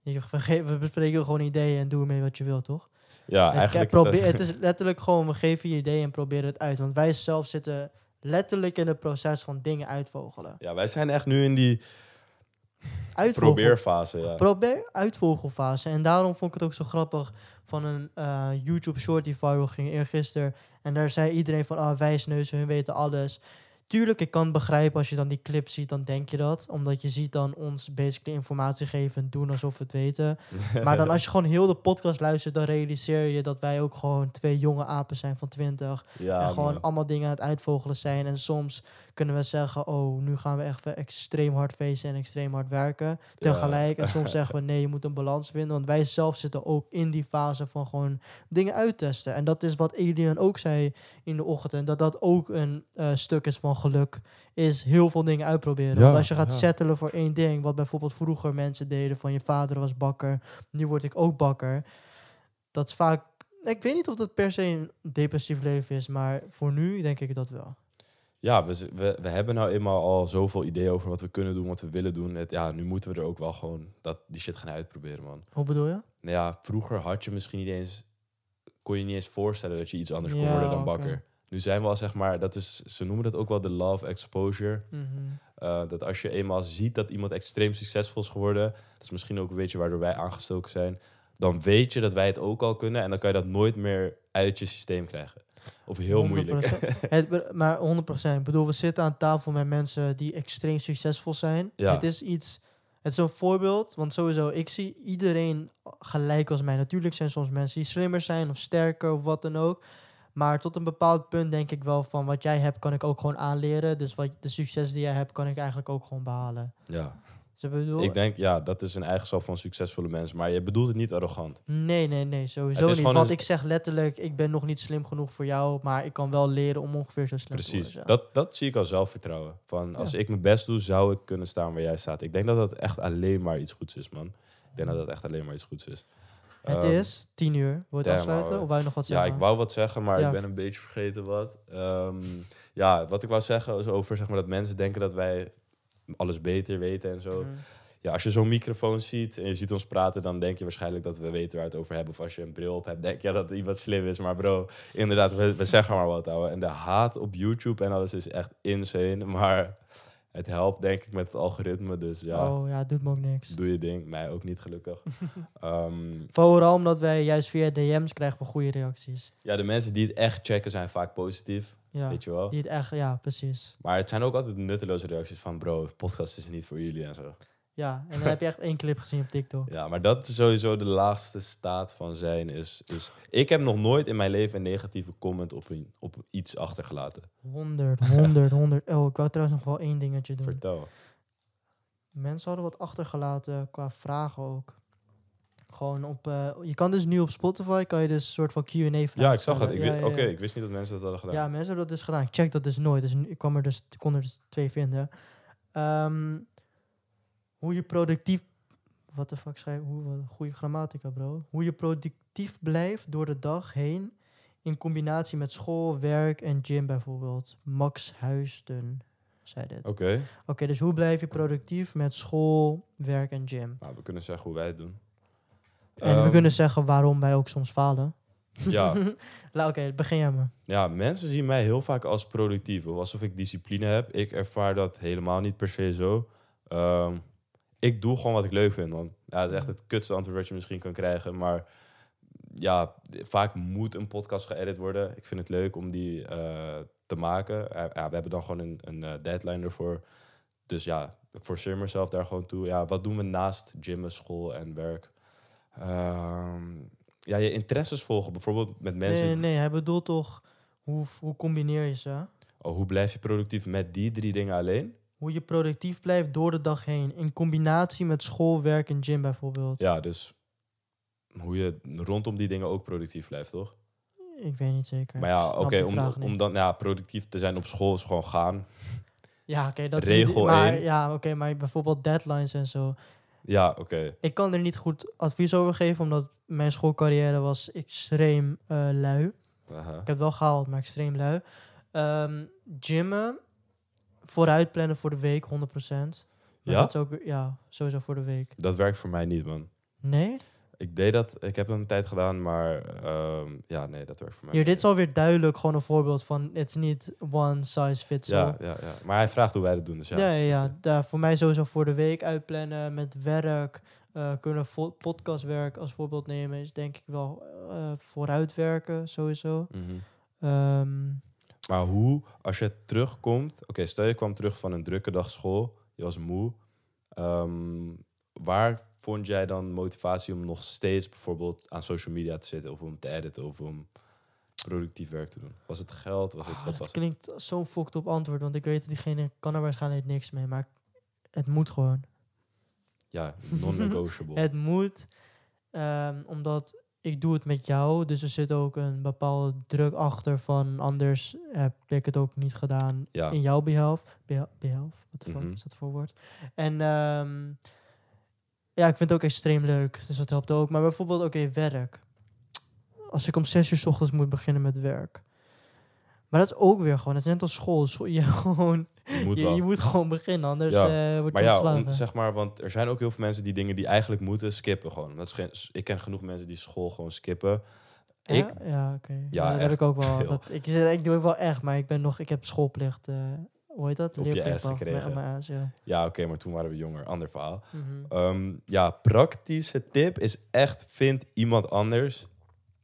we, bespreken gewoon ideeën en doe ermee wat je wilt, toch? Ja, eigenlijk het, is dat- probeer, het is letterlijk gewoon, we geven je ideeën en proberen het uit. Want wij zelf zitten letterlijk in het proces van dingen uitvogelen. Ja, wij zijn echt nu in die Uitvogel, probeerfase. Ja. probeer uitvogelfase. En daarom vond ik het ook zo grappig van een eh, YouTube short die viral ging eergisteren. En daar zei iedereen van, ah, wijsneuzen, hun weten alles. Tuurlijk, ik kan begrijpen als je dan die clip ziet, dan denk je dat. Omdat je ziet dan ons basically informatie geven en doen alsof we het weten. Maar dan als je gewoon heel de podcast luistert, dan realiseer je dat wij ook gewoon twee jonge apen zijn van 20. ja, en gewoon man. allemaal dingen aan het uitvogelen zijn. En soms kunnen we zeggen, oh, nu gaan we echt weer extreem hard feesten en extreem hard werken. Tegelijk. En soms zeggen we, nee, je moet een balans vinden. Want wij zelf zitten ook in die fase van gewoon dingen uittesten. En dat is wat Adrian ook zei in de ochtend. En dat dat ook een eh, stuk is van geluk. Is heel veel dingen uitproberen. Ja, Want als je gaat ja. settelen voor één ding, wat bijvoorbeeld vroeger mensen deden, van je vader was bakker, nu word ik ook bakker. Dat is vaak, ik weet niet of dat per se een depressief leven is, maar voor nu denk ik dat wel. Ja, we, we, we hebben nou eenmaal al zoveel ideeën over wat we kunnen doen, wat we willen doen. Het, ja, nu moeten we er ook wel gewoon dat, die shit gaan uitproberen, man. Hoe bedoel je? Nou ja, vroeger had je misschien niet eens, kon je niet eens voorstellen dat je iets anders kon worden dan bakker. Nu zijn we al, zeg maar, dat is, ze noemen dat ook wel de love exposure. Mhm. Eh, dat als je eenmaal ziet dat iemand extreem succesvol is geworden, dat is misschien ook een beetje waardoor wij aangestoken zijn, dan weet je dat wij het ook al kunnen en dan kan je dat nooit meer uit je systeem krijgen. Of heel moeilijk. 100%. Het, maar 100%. Ik bedoel, we zitten aan tafel met mensen die extreem succesvol zijn. Ja. Het is iets... Het is een voorbeeld, want sowieso, ik zie iedereen gelijk als mij. Natuurlijk zijn soms mensen die slimmer zijn of sterker of wat dan ook. Maar tot een bepaald punt denk ik wel van wat jij hebt, kan ik ook gewoon aanleren. Dus wat de succes die jij hebt, kan ik eigenlijk ook gewoon behalen. Ja. Ik bedoel, Ik denk, ja, dat is een eigenschap van succesvolle mensen, maar je bedoelt het niet arrogant. Nee, nee, nee, sowieso niet. Want een- ik zeg letterlijk, ik ben nog niet slim genoeg voor jou, maar ik kan wel leren om ongeveer zo slim te Precies. worden. ja. Dat, dat zie ik als zelfvertrouwen. Van als Ja. ik mijn best doe, zou ik kunnen staan waar jij staat. Ik denk dat dat echt alleen maar iets goeds is, man. Ik denk dat dat echt alleen maar iets goeds is. Het Ehm, is tien uur. Wil je het damn, afsluiten? Of wou je nog wat Ja, zeggen? ik wou wat zeggen, maar Ja. ik ben een beetje vergeten wat. Ehm, ja, wat ik wou zeggen is over zeg maar, dat mensen denken dat wij alles beter weten en zo. Mhm. Ja, als je zo'n microfoon ziet en je ziet ons praten, dan denk je waarschijnlijk dat we weten waar het over hebben. Of als je een bril op hebt, denk je dat iemand slim is. Maar bro, inderdaad, we, we zeggen maar wat, ouwe. En de haat op YouTube en alles is echt insane. Maar het helpt denk ik met het algoritme, dus ja, Oh ja, het doet me ook niks. doe je ding. Mij ook niet gelukkig. Ehm, Vooral omdat wij juist via DM's krijgen we goede reacties. ja, de mensen die het echt checken zijn vaak positief, Ja, weet je wel. die het echt, ja, precies. Maar het zijn ook altijd nutteloze reacties van bro, podcast is niet voor jullie en zo. Ja, en dan heb je echt één clip gezien op TikTok. Ja, maar dat is sowieso de laagste staat van zijn. Is, is, ik heb nog nooit in mijn leven een negatieve comment op, een, op iets achtergelaten. 100, 100, 100. Oh, ik wou trouwens nog wel één dingetje doen. Vertel. Mensen hadden wat achtergelaten qua vragen ook. Gewoon op, eh, je kan dus nu op Spotify, kan je dus een soort van Q&A vragen Ja, ik zag het. Ja, ja, Oké, ik wist niet dat mensen dat hadden gedaan. Ja, mensen hebben dat dus gedaan. Ik check dat dus nooit. Dus ik kwam er dus, kon er dus twee vinden. Ehm, hoe je productief... Wat de fuck schrijf hoe Goede grammatica, bro. Hoe je productief blijft door de dag heen... in combinatie met school, werk en gym bijvoorbeeld. Max Huisten zei dit. Oké, Oké. dus hoe blijf je productief met school, werk en gym? Nou, we kunnen zeggen hoe wij het doen. En we Ehm, kunnen zeggen waarom wij ook soms falen. Ja, Oké, begin jij maar. ja, mensen zien mij heel vaak als productief. Of alsof ik discipline heb. Ik ervaar dat helemaal niet per se zo. Ehm, ik doe gewoon wat ik leuk vind, man. Ja, dat is echt het kutste antwoord wat je misschien kan krijgen. Maar ja, vaak moet een podcast geëdit worden. Ik vind het leuk om die eh, te maken. Ja, we hebben dan gewoon een, een eh, deadline ervoor. Dus ja, ik forceer mezelf daar gewoon toe. Ja, wat doen we naast gymmen, school en werk? Ehm, ja, je interesses volgen. Bijvoorbeeld met mensen. Nee, nee, hij bedoelt toch hoe, hoe combineer je ze? Oh, hoe blijf je productief met die drie dingen alleen? Hoe je productief blijft door de dag heen. In combinatie met school, werk en gym bijvoorbeeld. Ja, dus hoe je rondom die dingen ook productief blijft, toch? Ik weet niet zeker. Maar ja, oké, om, om dan ja, productief te zijn op school is gewoon gaan. Ja, oké, dat Regel is, één. Ja, oké, maar bijvoorbeeld deadlines en zo. Ja, oké. Ik kan er niet goed advies over geven, omdat mijn schoolcarrière was extreem eh, lui. Ik heb wel gehaald, maar extreem lui. Ehm gymmen, vooruit plannen voor de week, 100%. Maar Ja? Dat is ook, ja, sowieso voor de week. Dat werkt voor mij niet, man. Nee? Ik deed dat, ik heb dat een tijd gedaan, maar ehm, ja, nee, dat werkt voor mij Hier, dit is alweer duidelijk gewoon een voorbeeld van... Het is niet one size fits all. Ja, ja, ja. Maar hij vraagt hoe wij dat doen, dus ja. Ja, ja, ja. Daar, voor mij sowieso voor de week uitplannen met werk. eh, kunnen vo- podcastwerk als voorbeeld nemen is denk ik wel eh vooruitwerken sowieso. Mhm. Ehm, Maar hoe, als je terugkomt... Oké, stel je kwam terug van een drukke dag school. Je was moe. Ehm, waar vond jij dan motivatie om nog steeds bijvoorbeeld aan social media te zitten... of om te editen of om productief werk te doen? Was het geld? Was het, ah, wat dat was klinkt zo'n fucked op antwoord, want ik weet dat diegene kan er waarschijnlijk niks mee, maar het moet gewoon. Ja, non-negotiable. Het moet, ehm, omdat ik doe het met jou, dus er zit ook een bepaalde druk achter van anders heb ik het ook niet gedaan Ja. in jouw behalf. Beha- Behalf, wat de Mhm. is dat voor woord? En ehm, ja, ik vind het ook extreem leuk, dus dat helpt ook. Maar bijvoorbeeld, oké, werk. Als ik om zes uur 's ochtends moet beginnen met werk. Maar dat is ook weer gewoon, het is net als school. Je, gewoon, Je moet je, moet gewoon beginnen, anders Ja, eh word Maar je ja, ontslagen. om, zeg maar, want er zijn ook heel veel mensen die dingen die eigenlijk moeten skippen gewoon. Dat is geen, ik ken genoeg mensen die school gewoon skippen. Ja? Ik, Ja, oké. Ja, Ja, dat heb ik ook wel. veel. Dat, ik, doe het wel echt, maar ik ben nog, ik heb schoolplicht. eh hoe heet dat? Op je ass gekregen. ass, ja. ja, oké, maar toen waren we jonger, ander verhaal. Mhm. Ehm, ja, praktische tip is echt, vind iemand anders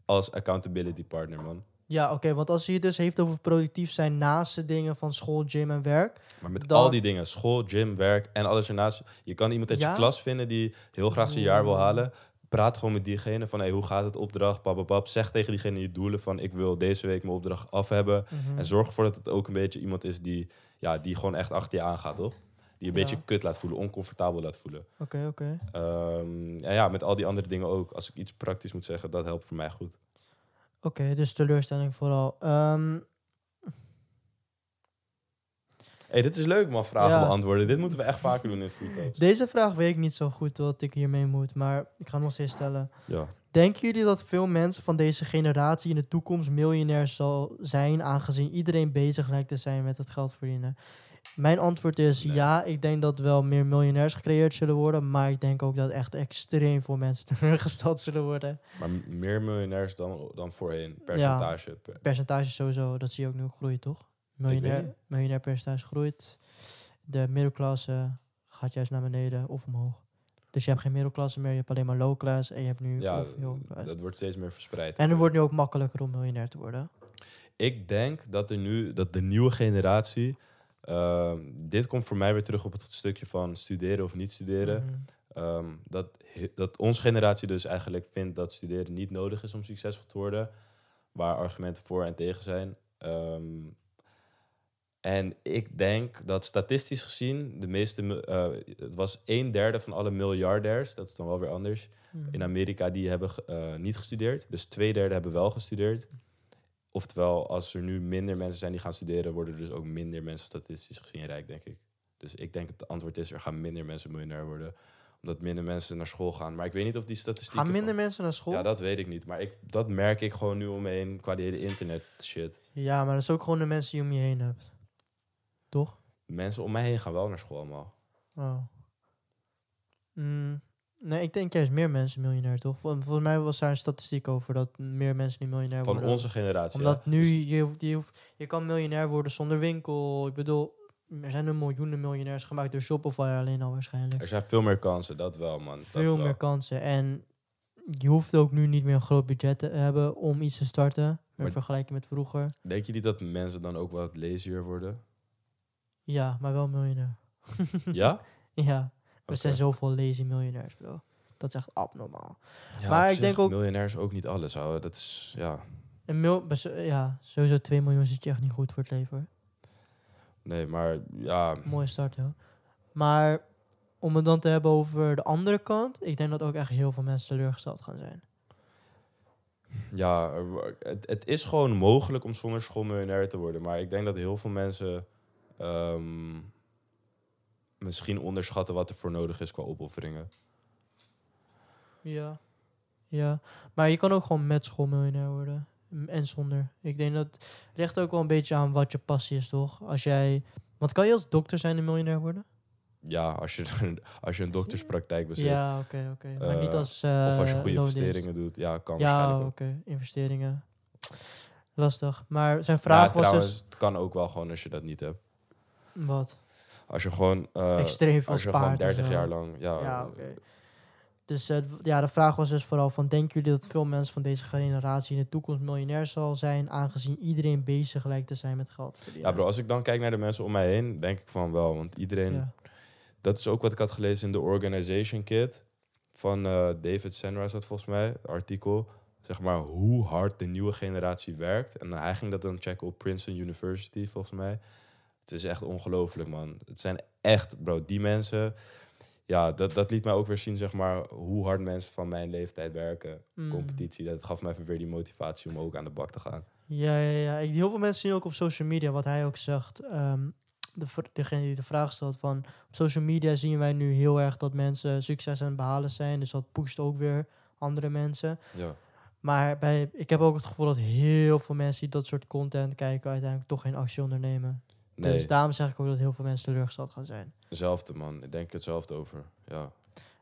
als accountability partner, man. Ja, oké, want als je het dus heeft over productief zijn naast de dingen van school, gym en werk. Maar met Dan- al die dingen, school, gym, werk en alles ernaast. Je kan iemand uit Ja? je klas vinden die heel graag zijn jaar wil halen. Praat gewoon met diegene van, hey, hoe gaat het opdracht, papapap. Zeg tegen diegene je doelen van, ik wil deze week mijn opdracht af hebben. Mhm. En zorg ervoor dat het ook een beetje iemand is die, ja, die gewoon echt achter je aangaat, toch? Die een Ja. beetje kut laat voelen, oncomfortabel laat voelen. Oké, oké. Ehm, en ja, met al die andere dingen ook. Als ik iets praktisch moet zeggen, dat helpt voor mij goed. Oké, dus teleurstelling vooral. Ehm, hey, dit is leuk man, vragen Ja. beantwoorden. Dit moeten we echt vaker doen in Foodtalks. deze vraag weet ik niet zo goed wat ik hiermee moet, maar ik ga hem nog steeds stellen. Ja. Denken jullie dat veel mensen van deze generatie in de toekomst miljonair zal zijn, aangezien iedereen bezig lijkt te zijn met het geld verdienen? Mijn antwoord is Nee. ja, ik denk dat wel meer miljonairs gecreëerd zullen worden, maar ik denk ook dat echt extreem veel mensen teruggesteld zullen worden. Maar meer miljonairs dan, dan voorheen, percentage. Per- Percentage sowieso, dat zie je ook nu groeien, toch? Miljonair, miljonair percentage groeit. De middelklasse gaat juist naar beneden of omhoog. Dus je hebt geen middelklasse meer, je hebt alleen maar low class en je hebt nu Ja, heel dat wordt steeds meer verspreid. En het wordt nu ook makkelijker om miljonair te worden. Ik denk dat er nu, dat de nieuwe generatie, ehm, dit komt voor mij weer terug op het stukje van studeren of niet studeren. Mhm. Ehm, dat, dat onze generatie dus eigenlijk vindt dat studeren niet nodig is om succesvol te worden. Waar argumenten voor en tegen zijn. Ehm, en ik denk dat statistisch gezien de meeste, eh, het was een derde van alle miljardairs, dat is dan wel weer anders, Mhm. in Amerika die hebben eh, niet gestudeerd. Dus twee derde hebben wel gestudeerd. Oftewel, als er nu minder mensen zijn die gaan studeren, worden er dus ook minder mensen statistisch gezien rijk, denk ik. Dus ik denk dat het antwoord is, er gaan minder mensen miljonair worden. Omdat minder mensen naar school gaan. Maar ik weet niet of die statistieken... Gaan minder van- mensen naar school? Ja, dat weet ik niet. Maar ik, dat merk ik gewoon nu om me heen qua die hele internet shit. Ja, maar dat is ook gewoon de mensen die je om je heen hebt. Toch? Mensen om mij heen gaan wel naar school allemaal. Oh. Mm, nee, ik denk juist meer mensen miljonair, toch? Vol- Volgens mij was daar een statistiek over dat meer mensen nu miljonair Van worden. onze generatie. Omdat ja. nu, Dus- je, hoeft, je, hoeft, je kan miljonair worden zonder winkel. Ik bedoel, er zijn er miljoenen miljonairs gemaakt door Shopify alleen al waarschijnlijk. er zijn veel meer kansen, dat wel, man. Dat Veel wel. meer kansen. En je hoeft ook nu niet meer een groot budget te hebben om iets te starten. In vergelijking met vroeger. Denk je niet dat mensen dan ook wat lazier worden? Ja, maar wel miljonair. ja? Ja, er zijn zoveel lazy miljonairs, bro. Dat is echt abnormaal. Ja, Maar ik denk ook- Miljonairs ook niet alles houden. Dat is, ja... Een mil, ja, sowieso 2 miljoen zit je echt niet goed voor het leven. hoor. Nee, maar ja... Mooie start, joh. Maar om het dan te hebben over de andere kant, ik denk dat ook echt heel veel mensen teleurgesteld gaan zijn. Ja, het, het is gewoon mogelijk om zonder school miljonair te worden. Maar ik denk dat heel veel mensen ehm, misschien onderschatten wat er voor nodig is qua opofferingen. Ja. Ja, maar je kan ook gewoon met school miljonair worden. En zonder. Ik denk dat het ligt ook wel een beetje aan wat je passie is, toch? Als jij... Want kan je als dokter zijn en miljonair worden? Ja, als je, als je een dokterspraktijk bezit. Ja, oké, oké. Maar niet Eh, als... eh, of als je goede investeringen doet. Ja, kan Ja, oké. Investeringen. Lastig. Maar zijn vraag ja, was trouwens, dus... het kan ook wel gewoon als je dat niet hebt. Wat? Als je gewoon, eh, Extreem veel als je gewoon spaart. en 30 zo. jaar lang... Ja, Ja, oké. Dus eh, ja, de vraag was dus vooral van... Denken jullie dat veel mensen van deze generatie in de toekomst miljonair zal zijn... aangezien iedereen bezig lijkt te zijn met geld verdienen? ja, bro, als ik dan kijk naar de mensen om mij heen, denk ik van wel. Want iedereen... Ja. Dat is ook wat ik had gelezen in de Organization Kit van eh, David Senra, is dat volgens mij, artikel. Zeg maar hoe hard de nieuwe generatie werkt. En hij ging dat dan checken op Princeton University, volgens mij. Het is echt ongelooflijk, man. Het zijn echt, bro, die mensen... Ja, dat, dat liet mij ook weer zien, zeg maar, hoe hard mensen van mijn leeftijd werken. Mm. Competitie, dat gaf mij even weer die motivatie om ook aan de bak te gaan. Ja, ja, ja. Ik, heel veel mensen zien ook op social media wat hij ook zegt. ehm, de, degene die de vraag stelt van... Op social media zien wij nu heel erg dat mensen succes aan het behalen zijn. Dus dat pusht ook weer andere mensen. Ja. Maar bij, ik heb ook het gevoel dat heel veel mensen die dat soort content kijken... uiteindelijk toch geen actie ondernemen. Nee, Dus daarom zeg ik ook dat heel veel mensen teleurgesteld gaan zijn. hetzelfde, man. Ik denk hetzelfde over. Ja,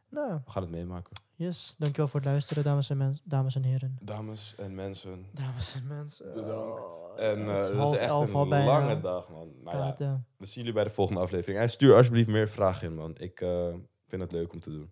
Nou, we gaan het meemaken. yes. Dankjewel voor het luisteren, dames en, mens- dames en heren. Dames en mensen, Dames en mensen. Bedankt. Oh, En het uh, is dat is half echt elf al een bijna. lange dag, man. Maar ja, Praten. we zien jullie bij de volgende aflevering. En stuur alsjeblieft meer vragen in, man. Ik eh, vind het leuk om te doen.